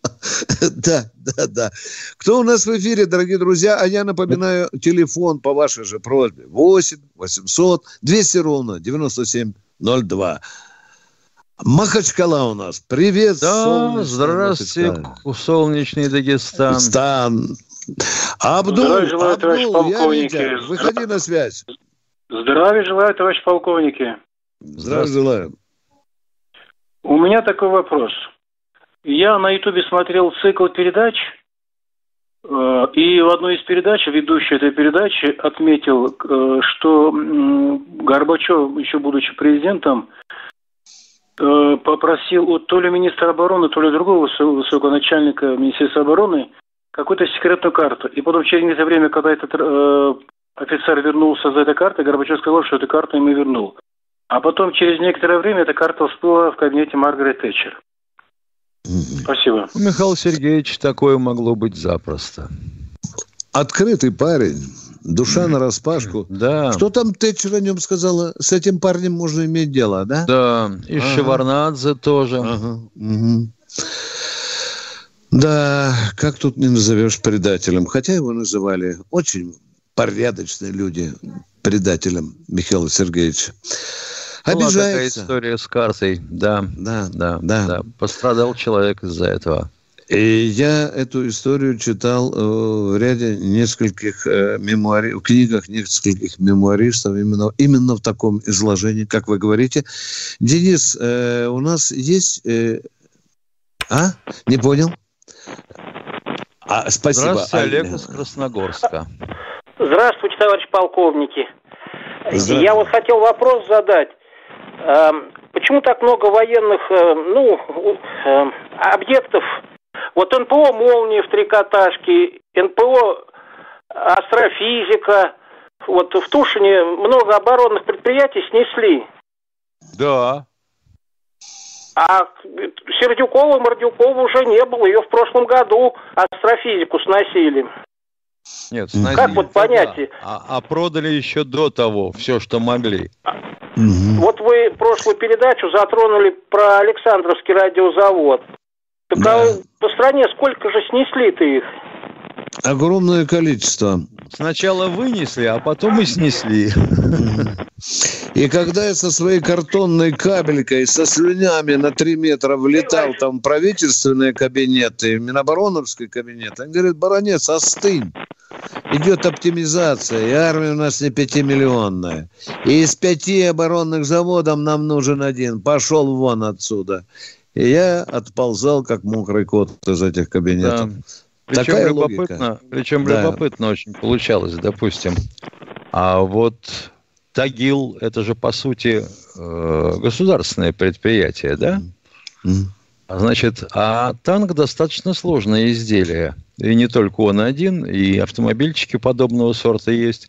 Да, да, да. Кто у нас в эфире, дорогие друзья? А я напоминаю, телефон по вашей же просьбе. 8 800 200 ровно 9702. Махачкала у нас. Привет, Да, здравствуйте, Махачкала. солнечный Дагестан. Стан. Абдул, Здравия желаю, Абдул, товарищ полковники. Я Выходи на связь. Здравия желаю, товарищ полковники. Здравия желаю. У меня такой вопрос. Я на Ютубе смотрел цикл передач, э, и в одной из передач ведущий этой передачи отметил, э, что Горбачев, еще будучи президентом, Э, попросил от то ли министра обороны, то ли другого высокого начальника Министерства обороны какую-то секретную карту. И потом через некоторое время, когда этот офицер вернулся за этой картой, Горбачев сказал, что эту карту ему вернул. А потом через некоторое время эта карта всплыла в кабинете Маргарет Тэтчер. Спасибо. У Михаила Сергеевича такое могло быть запросто. Открытый парень. Душа на распашку. Да. Что там Тэтчер о нем сказала? С этим парнем можно иметь дело, да? Да. И ага. Шеварнадзе тоже. Ага. Угу. Да, как тут не назовешь предателем? Хотя его называли очень порядочные люди предателем Михаила Сергеевича. Обижается. Была такая история с картой, да, да, да, да. да. Пострадал человек из-за этого. И я эту историю читал э, в ряде нескольких э, мемуари... в книгах нескольких мемуаристов именно, именно в таком изложении, как вы говорите. Денис, э, у нас есть... Э... А? Не понял? А, спасибо. Здравствуйте, Олег из Красногорска. Здравствуйте, товарищ полковники. Здравствуйте. Я вот хотел вопрос задать. Эм, почему так много военных э, ну, эм, объектов вот НПО «Молния» в трикотажке, НПО «Астрофизика», вот в Тушине много оборонных предприятий снесли. Да. А Сердюкова, Мордюкова уже не было. Ее в прошлом году астрофизику сносили. Нет, сносили. Как вот понять? А, а продали еще до того все, что могли. Угу. Вот вы прошлую передачу затронули про Александровский радиозавод. Так да. а по стране сколько же снесли-то их? Огромное количество. Сначала вынесли, а потом и снесли. И когда я со своей картонной кабелькой, со слюнями на 3 метра влетал там в правительственные кабинеты, в Минобороновский кабинет, они говорят, баронец, остынь. Идет оптимизация, и армия у нас не пятимиллионная. И из пяти оборонных заводов нам нужен один. Пошел вон отсюда. И я отползал, как мокрый кот из этих кабинетов. Да. Причем Такая любопытно, логика. причем да. любопытно очень получалось, допустим. А вот Тагил – это же, по сути, э, государственное предприятие, да? Mm-hmm. Значит, а танк достаточно сложное изделие. И не только он один, и автомобильчики подобного сорта есть.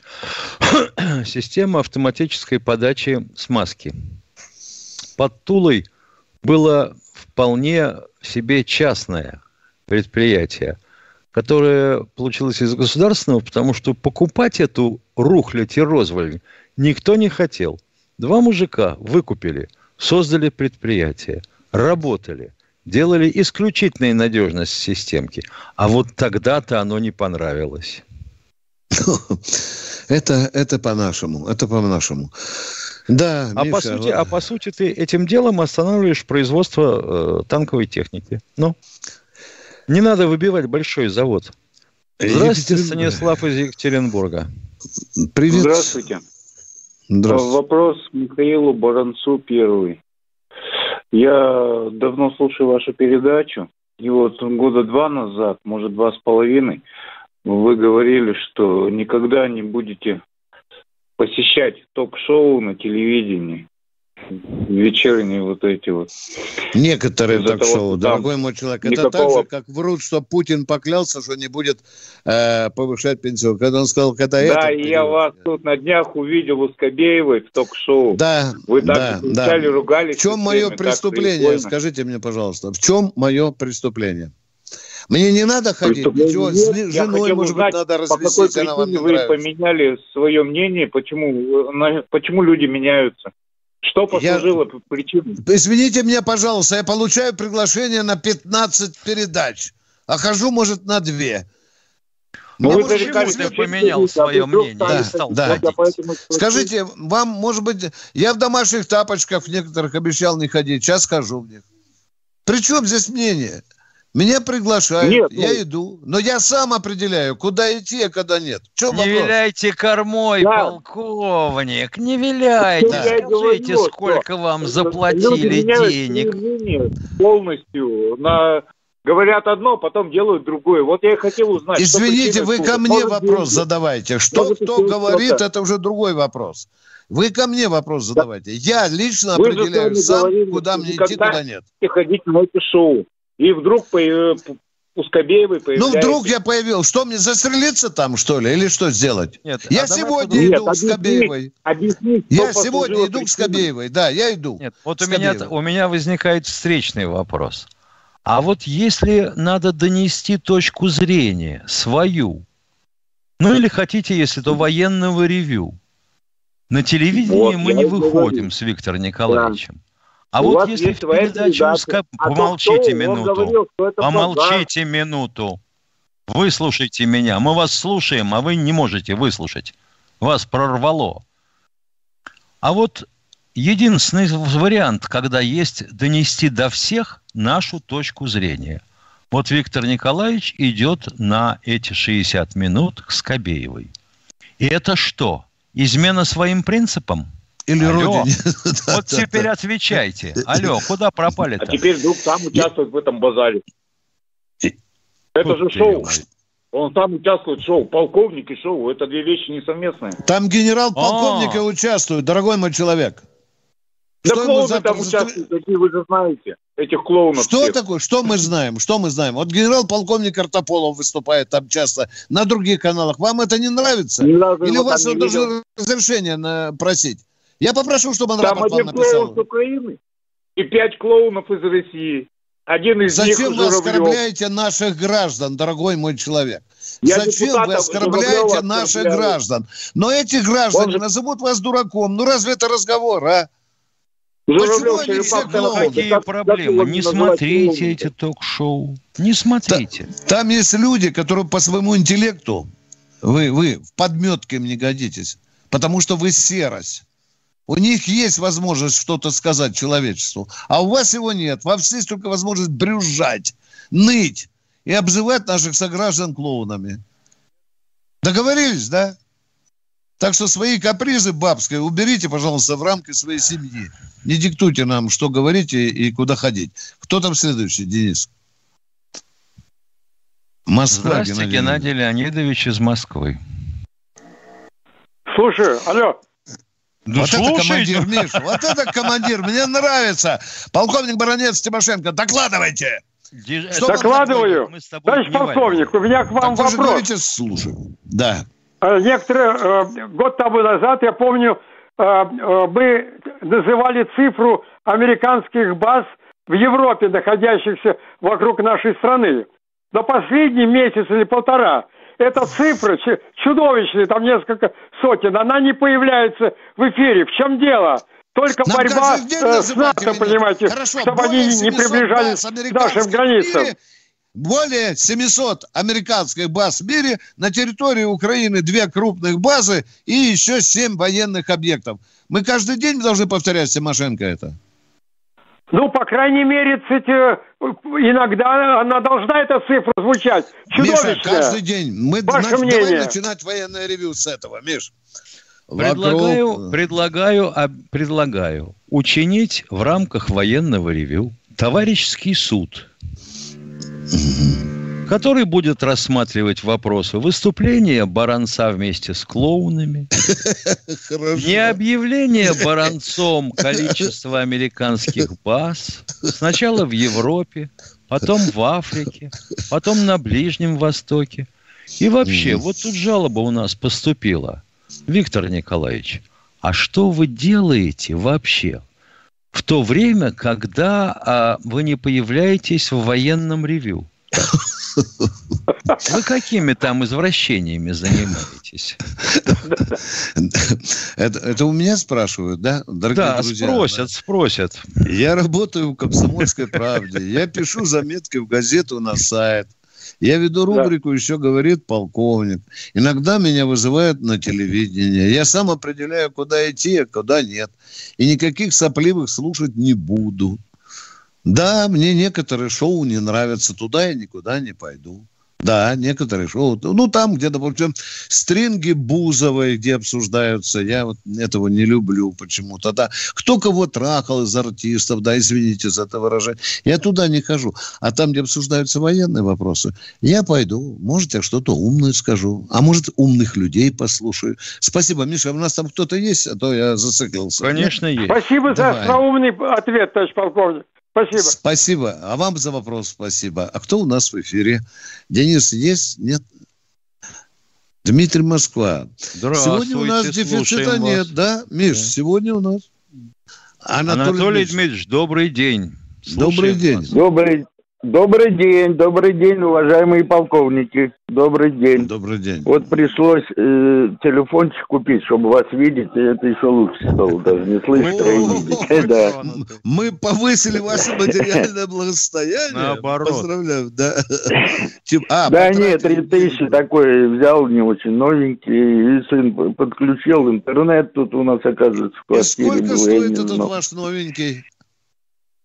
Система автоматической подачи смазки. Под Тулой было вполне себе частное предприятие, которое получилось из государственного, потому что покупать эту рухлядь и розваль никто не хотел. Два мужика выкупили, создали предприятие, работали, делали исключительную надежность системки. А вот тогда-то оно не понравилось. Это, это по-нашему, это по-нашему. Да, а, Миша, по сути, а по сути ты этим делом останавливаешь производство э, танковой техники. Ну, не надо выбивать большой завод. Здравствуйте, Екатерин... Станислав из Екатеринбурга. Привет. Здравствуйте. Вопрос Михаилу Баранцу первый. Я давно слушаю вашу передачу. И вот года два назад, может, два с половиной, вы говорили, что никогда не будете посещать ток-шоу на телевидении вечерние вот эти вот. Некоторые ток-шоу, дорогой мой человек. Никакого... Это так же, как врут, что Путин поклялся, что не будет э, повышать пенсию. Когда он сказал, когда да, это... Да, и я вас тут на днях увидел у Скобеевой в ток-шоу. Да, Вы так да, да. ругались. В чем мое преступление? Скажите мне, пожалуйста, в чем мое преступление? Мне не надо ходить, ничего, с женой, может узнать, быть, надо развестись, по какой причине вы нравится. поменяли свое мнение, почему, почему люди меняются? Что послужило я... причиной? Извините меня, пожалуйста, я получаю приглашение на 15 передач, а хожу, может, на 2. Ну, вы зарекались, ты поменял свое мнение. Да, стал да. Скажите, вам, может быть, я в домашних тапочках в некоторых обещал не ходить, сейчас хожу в них. При чем здесь мнение? Меня приглашают, нет, я ну... иду, но я сам определяю, куда идти, а когда нет. Чем не вопрос? виляйте кормой, да. полковник, не виляйте. Да. Скажите, говорю, сколько вам заплатили денег. Полностью на говорят одно, потом делают другое. Вот я и хотел узнать. Извините, вы ко мне вопрос делать? задавайте. Что Может, кто говорит, это уже другой вопрос. Вы ко мне вопрос задавайте. Я лично вы определяю сам, говорили, куда мне идти, куда нет. ходить на это шоу и вдруг по, у Скобеевой появляется... Ну, вдруг я появился. Что, мне застрелиться там, что ли? Или что сделать? Нет, я а сегодня давай... иду Нет, к Скобеевой. Объясни, я сегодня иду к Скобеевой. Да, я иду. Нет, вот у меня, у меня возникает встречный вопрос. А вот если надо донести точку зрения свою, ну или хотите, если то военного ревю, на телевидении вот, мы не выходим говорю. с Виктором Николаевичем. Да. А У вот если в передачу... Ска... А Помолчите минуту. Говорил, Помолчите правда. минуту. Выслушайте меня. Мы вас слушаем, а вы не можете выслушать. Вас прорвало. А вот единственный вариант, когда есть донести до всех нашу точку зрения. Вот Виктор Николаевич идет на эти 60 минут к Скобеевой. И это что? Измена своим принципам? Или Алло. родине. Вот теперь отвечайте. Алло, куда пропали-то? А теперь вдруг сам участвует в этом базаре. Это же шоу. Он сам участвует в шоу. Полковник и шоу. Это две вещи несовместные. Там генерал-полковник и участвует, дорогой мой человек. Да что клоуны там участвуют, такие вы же знаете. Этих клоунов. Что всех. такое? Что мы знаем? Что мы знаем? Вот генерал-полковник Артополов выступает там часто на других каналах. Вам это не нравится? Не Или у вас должен разрешение на... просить? Я попрошу, чтобы он Там рапорт один вам написал. клоун с Украины и пять клоунов из России. Один из Зачем них вы оскорбляете наших граждан, дорогой мой человек? Я Зачем вы оскорбляете наших граждан? Но эти граждане же... назовут вас дураком. Ну разве это разговор, а? Почему они все клоуны? Какие проблемы? Не смотрите эти ток-шоу. Не смотрите. Там есть люди, которые по своему интеллекту, вы, вы в подметке им не годитесь, потому что вы серость. У них есть возможность что-то сказать человечеству, а у вас его нет. Во всех только возможность брюзжать, ныть и обзывать наших сограждан клоунами. Договорились, да? Так что свои капризы бабские уберите, пожалуйста, в рамки своей семьи. Не диктуйте нам, что говорить и, и куда ходить. Кто там следующий, Денис? Москва, Здравствуйте, Геннадий, Геннадий Леонидович из Москвы. Слушай, алло, да вот слушай, это командир, Миша, вот это командир, мне нравится. Полковник Баронец Тимошенко, докладывайте. Что Докладываю. Товарищ полковник, у меня к вам так вопрос. Вы же говорите, слушаю. Да. Э, некоторые, э, год тому назад, я помню, э, мы называли цифру американских баз в Европе, находящихся вокруг нашей страны. Но последний месяц или полтора – эта цифра чудовищная, там несколько сотен, она не появляется в эфире. В чем дело? Только Нам борьба э, с НАТО, понимаете, Хорошо, чтобы они не приближались к нашим границам. более 700 американских баз в мире, на территории Украины две крупных базы и еще 7 военных объектов. Мы каждый день должны повторять Тимошенко это. Ну, по крайней мере, кстати, иногда она должна, эта цифра, звучать. Чудовищная. Миша, каждый день. Мы Ваше на, мнение? Давай начинать военное ревю с этого, Миш. Предлагаю, вокруг... предлагаю, предлагаю учинить в рамках военного ревю товарищеский суд, который будет рассматривать вопросы выступления Баранца вместе с клоунами, не объявление Баранцом количества американских баз, сначала в Европе, потом в Африке, потом на Ближнем Востоке. И вообще, вот тут жалоба у нас поступила – Виктор Николаевич, а что вы делаете вообще в то время, когда а, вы не появляетесь в военном ревю? Вы какими там извращениями занимаетесь? Это, это у меня спрашивают, да, дорогие да, друзья? спросят, да? спросят. Я работаю в «Комсомольской правде». Я пишу заметки в газету на сайт. Я веду рубрику да. «Еще говорит полковник». Иногда меня вызывают на телевидение. Я сам определяю, куда идти, а куда нет. И никаких сопливых слушать не буду. Да, мне некоторые шоу не нравятся. Туда я никуда не пойду. Да, некоторые шоу. Ну, там, где, допустим, стринги Бузовой, где обсуждаются, я вот этого не люблю почему-то. Да, кто кого трахал из артистов, да, извините за это выражение. Я туда не хожу. А там, где обсуждаются военные вопросы, я пойду. Может, я что-то умное скажу. А может, умных людей послушаю. Спасибо, Миша. У нас там кто-то есть, а то я зациклился. Конечно, Нет? есть. Спасибо Давай. за умный ответ, товарищ полковник. Спасибо. Спасибо. А вам за вопрос спасибо. А кто у нас в эфире? Денис есть? Нет? Дмитрий Москва. Сегодня у нас дефицита нет, вас. да? Миш, да. сегодня у нас. Анатолий, Анатолий Дмитриевич, добрый день. Слушаем добрый день. Вас. Добрый, Добрый день, добрый день, уважаемые полковники. Добрый день. Добрый день. Вот пришлось э, телефончик купить, чтобы вас видеть, и это еще лучше стало, даже не слышать, а видеть. Да. Мы повысили ваше материальное благосостояние. Наоборот. Поздравляю. Да, а, да нет, 3000 такой взял, не очень новенький, и сын подключил интернет, тут у нас, оказывается, в квартире. И сколько стоит этот ваш новенький?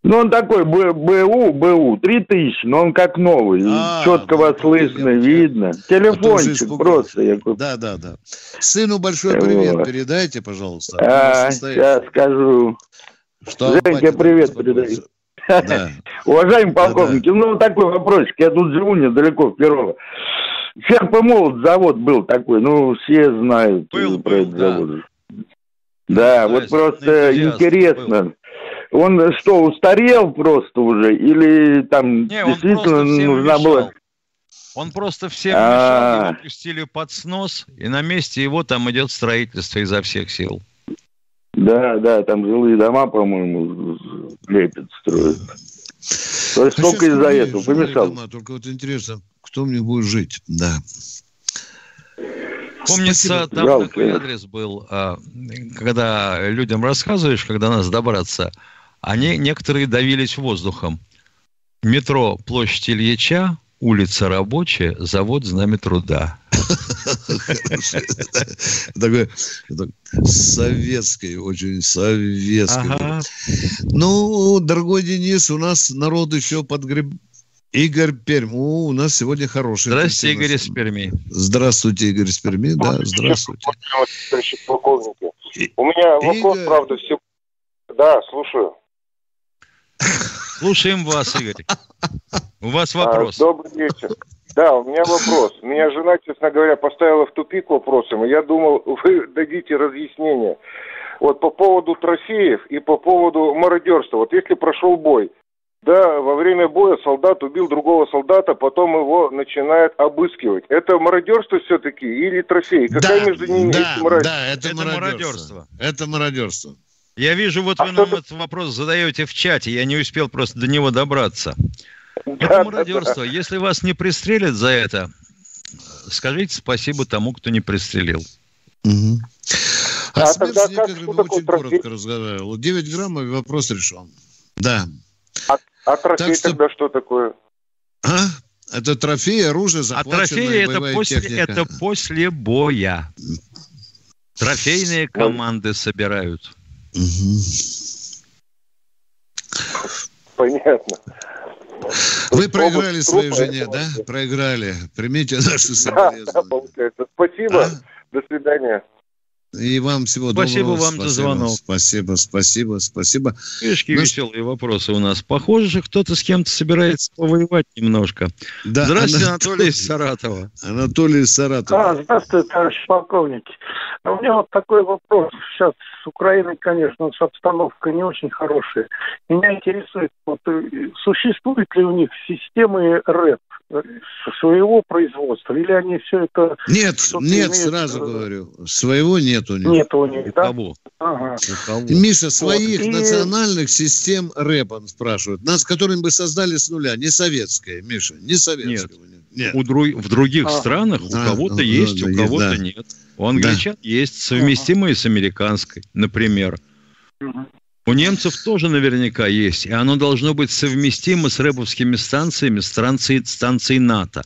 Ну, он такой БУ, БУ, 3000, но он как новый. А, четко вас слышно, видно. Телефончик а просто. Я... Да, да, да. Сыну большой привет вот. передайте, пожалуйста. А, сейчас скажу. Что Женька, привет передаю. Да. Уважаемые полковники, да, да. ну такой вопросик. Я тут живу недалеко, в Перово. Ферпомолот завод был такой, ну все знают был, про был, этот да. завод. Да, вот просто интересно. Был он что, устарел просто уже? Или там Не, действительно нужна была... Он просто всем мешал, его пустили под снос, и на месте его там идет строительство изо всех сил. Да, да, там жилые дома, по-моему, лепят, строят. То есть только из-за этого помешал. Дома, только вот интересно, кто мне будет жить, да. Помнится, Спасибо. там Жалко. такой адрес был, а, когда людям рассказываешь, когда нас добраться – они некоторые давились воздухом. Метро Площадь Ильича, улица Рабочая, завод Знамя Труда. Такой советский, очень советский. Ну, дорогой Денис, у нас народ еще подгреб... Игорь Пермь. О, у нас сегодня хороший. Здравствуйте, Игорь из Перми. Здравствуйте, Игорь из Перми. Да, здравствуйте. У меня вопрос, правда, все... Да, слушаю. Слушаем вас, Игорь. У вас а, вопрос. Добрый вечер. Да, у меня вопрос. Меня жена, честно говоря, поставила в тупик вопросом, и я думал, вы дадите разъяснение. Вот по поводу трофеев и по поводу мародерства. Вот если прошел бой, да, во время боя солдат убил другого солдата, потом его начинают обыскивать. Это мародерство все-таки или трофей? Какая да, между ними да, есть разница? Да, это, это мародерство. мародерство. Это мародерство. Я вижу, вот а вы нам этот вопрос задаете в чате, я не успел просто до него добраться. Это мародерство. Если вас не пристрелят за это, скажите спасибо тому, кто не пристрелил. Угу. А, а тогда как, очень трофей? коротко разговаривал. 9 граммов и вопрос решен. Да. А, а трофей так что... тогда что такое? А? Это трофей, оружие, захваченное, А трофеи это после, техника. это после боя. Трофейные команды собирают. Понятно. Вы проиграли своей жене, да? Проиграли. Примите наши соболезнования. Да, да, получается. Спасибо. А? До свидания. И вам всего спасибо доброго. Вам спасибо вам за звонок. Спасибо, спасибо, спасибо. Видишь, Наш... веселые вопросы у нас. Похоже, что кто-то с кем-то собирается повоевать немножко. Да, Здравствуйте, Анатолий, Анатолий из Саратова. Анатолий из Саратова. А, здравствуйте, товарищ полковник. А у меня вот такой вопрос. Сейчас с Украиной, конечно, обстановка не очень хорошая. Меня интересует, вот, э, существуют ли у них системы РЭП? Своего производства? Или они все это... Нет, нет, имеют... сразу говорю. Своего нет у них. Нет у них, да? Кого? Ага. Миша, своих вот. национальных и... систем рэп, он спрашивает. Нас, которые бы создали с нуля. Не советская, Миша, не советская. Нет. нет. У друг... В других а. странах у кого-то есть, да, у кого-то да. нет. У англичан да. есть совместимые ага. с американской, например. Угу. У немцев тоже наверняка есть, и оно должно быть совместимо с рэповскими станциями станции, станций НАТО,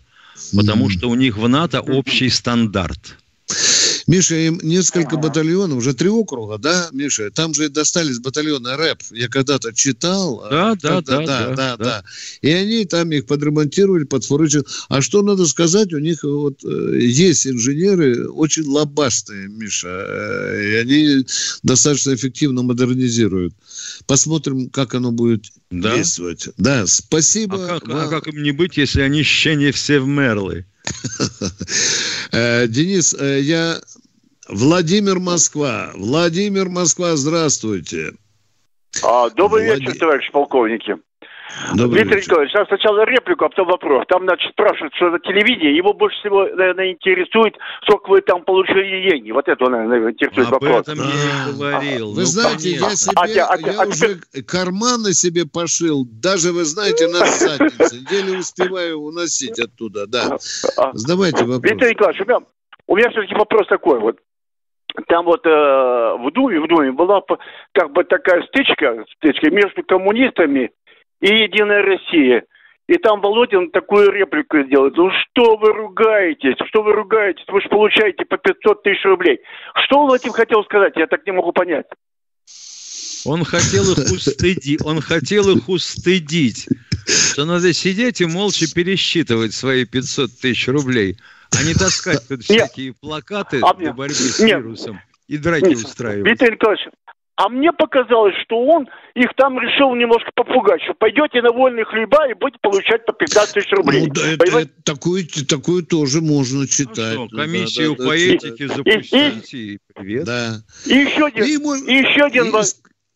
потому mm. что у них в НАТО общий стандарт. Миша, им несколько батальонов, уже три округа, да, Миша? Там же достались батальоны рэп. Я когда-то читал. Да, да, да, да, да, да. И они там их подремонтировали, подфорычили. А что надо сказать, у них вот э, есть инженеры очень лобастые, Миша. Э, и они достаточно эффективно модернизируют. Посмотрим, как оно будет да? действовать. Да, спасибо. А как, а как им не быть, если они еще не все в Мерлы? Э, Денис, я... Владимир Москва. Владимир Москва, здравствуйте. А, добрый Влад... вечер, товарищ полковники. Добрый Виктор вечер. Николаевич, сначала реплику, а потом вопрос. Там, значит, спрашивают, что это телевидение. Его больше всего, наверное, интересует, сколько вы там получили деньги. Вот это, наверное, интересует Об вопрос. этом я и говорил. Вы ну, знаете, я себе, а, а, я а, уже а, карманы себе пошил. Даже, вы знаете, на заднице. Еле успеваю уносить оттуда, да. А, Задавайте вопрос. Виктор Николаевич, у меня, у меня все-таки вопрос такой вот там вот э, в Думе, в Думе была как бы такая стычка, стычка между коммунистами и Единая Россия. И там Володин такую реплику сделает. Ну что вы ругаетесь? Что вы ругаетесь? Вы же получаете по 500 тысяч рублей. Что он этим хотел сказать? Я так не могу понять. Он хотел их устыдить. Он хотел их устыдить. Что надо сидеть и молча пересчитывать свои 500 тысяч рублей, а не таскать тут всякие плакаты а для борьбы с вирусом и драки устраивать. Виктор Николаевич, а мне показалось, что он их там решил немножко попугать, что пойдете на вольные хлеба и будете получать по 15 тысяч рублей. Ну, да, это, это, такую, такую тоже можно читать. Ну, что, комиссию да, да, по да, этике да. запустите, и, и, привет. Да. И еще один, и, и еще один и...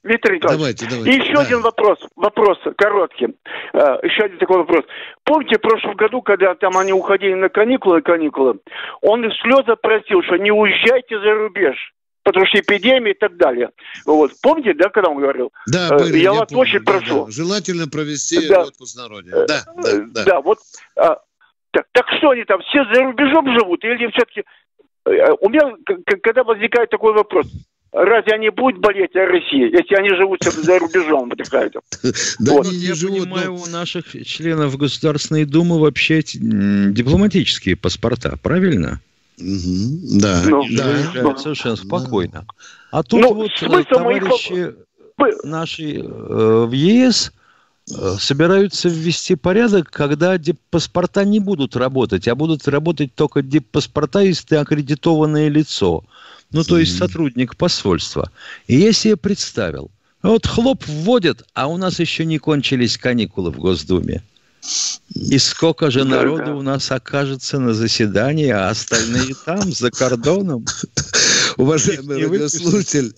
Виктор Николаевич, давайте, давайте. И еще да. один вопрос, вопрос короткий. Uh, еще один такой вопрос. Помните, в прошлом году, когда там они уходили на каникулы, каникулы, он в слезы просил, что не уезжайте за рубеж потому что эпидемия и так далее. Вот. Помните, да, когда он говорил? Да, э, были, я, я вас помню, очень да, прошу. Да. Желательно провести да. отпуск на родине. Да, да, э, да. Да, вот. А, так, так что они там, все за рубежом живут? Или все-таки... Э, у меня, когда возникает такой вопрос, Разве они будут болеть о России, если они живут за рубежом, отдыхают? Да вот. не, Я живут, понимаю, но... у наших членов Государственной Думы вообще дипломатические паспорта, правильно? Угу, да, ну, да. да. совершенно спокойно. А тут ну, вот э, товарищи наши э, в ЕС э, собираются ввести порядок, когда паспорта не будут работать, а будут работать только паспорта, если ты аккредитованное лицо. Ну, то есть сотрудник посольства. И я себе представил, вот хлоп вводят, а у нас еще не кончились каникулы в Госдуме. И сколько же народу у нас окажется на заседании, а остальные там, за кордоном? Уважаемый радиослушатель.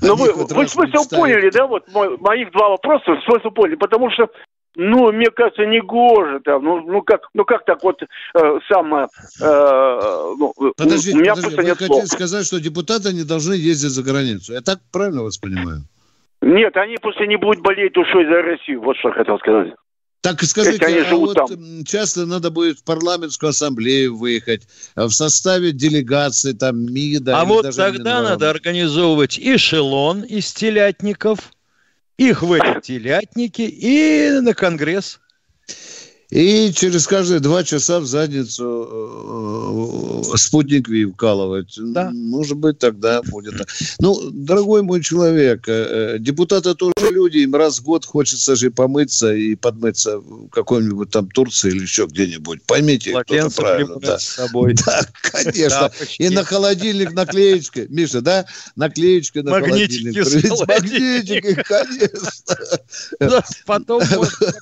Ну, вы, вы смысл поняли, да, вот моих два вопроса, смысл поняли, потому что ну, мне кажется, не гоже там. Ну, ну как, ну как так вот э, самое. Э, ну, подождите, у меня подождите, вы хотите слов. сказать, что депутаты не должны ездить за границу? Я так правильно вас понимаю? Нет, они после не будут болеть душой за Россию. Вот что я хотел сказать. Так скажите, а вот там. часто надо будет в парламентскую ассамблею выехать в составе делегации там МИДа. А вот тогда Минорам. надо организовывать эшелон из телятников, их в эти телятники и на Конгресс. И через каждые два часа в задницу спутник Ви вкалывать. Да. Может быть, тогда будет. Ну, дорогой мой человек, э, э, депутаты тоже люди, им раз в год хочется же помыться и подмыться в какой-нибудь там Турции или еще где-нибудь. Поймите, это правильно. Да. С собой. да, конечно. И на холодильник наклеечка. Миша, да? Наклеечка на Магнитики холодильник. Магнитики, конечно. Потом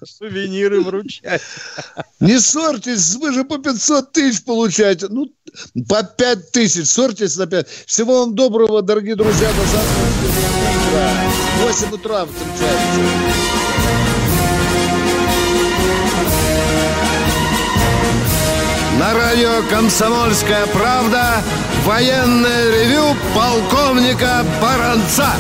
сувениры вручать. Не ссорьтесь, вы же по 500 тысяч получаете. Ну, по 5 тысяч. Ссорьтесь на 5. Всего вам доброго, дорогие друзья. До завтра. 8 утра встречаемся. На радио «Комсомольская правда» военное ревю полковника Баранца.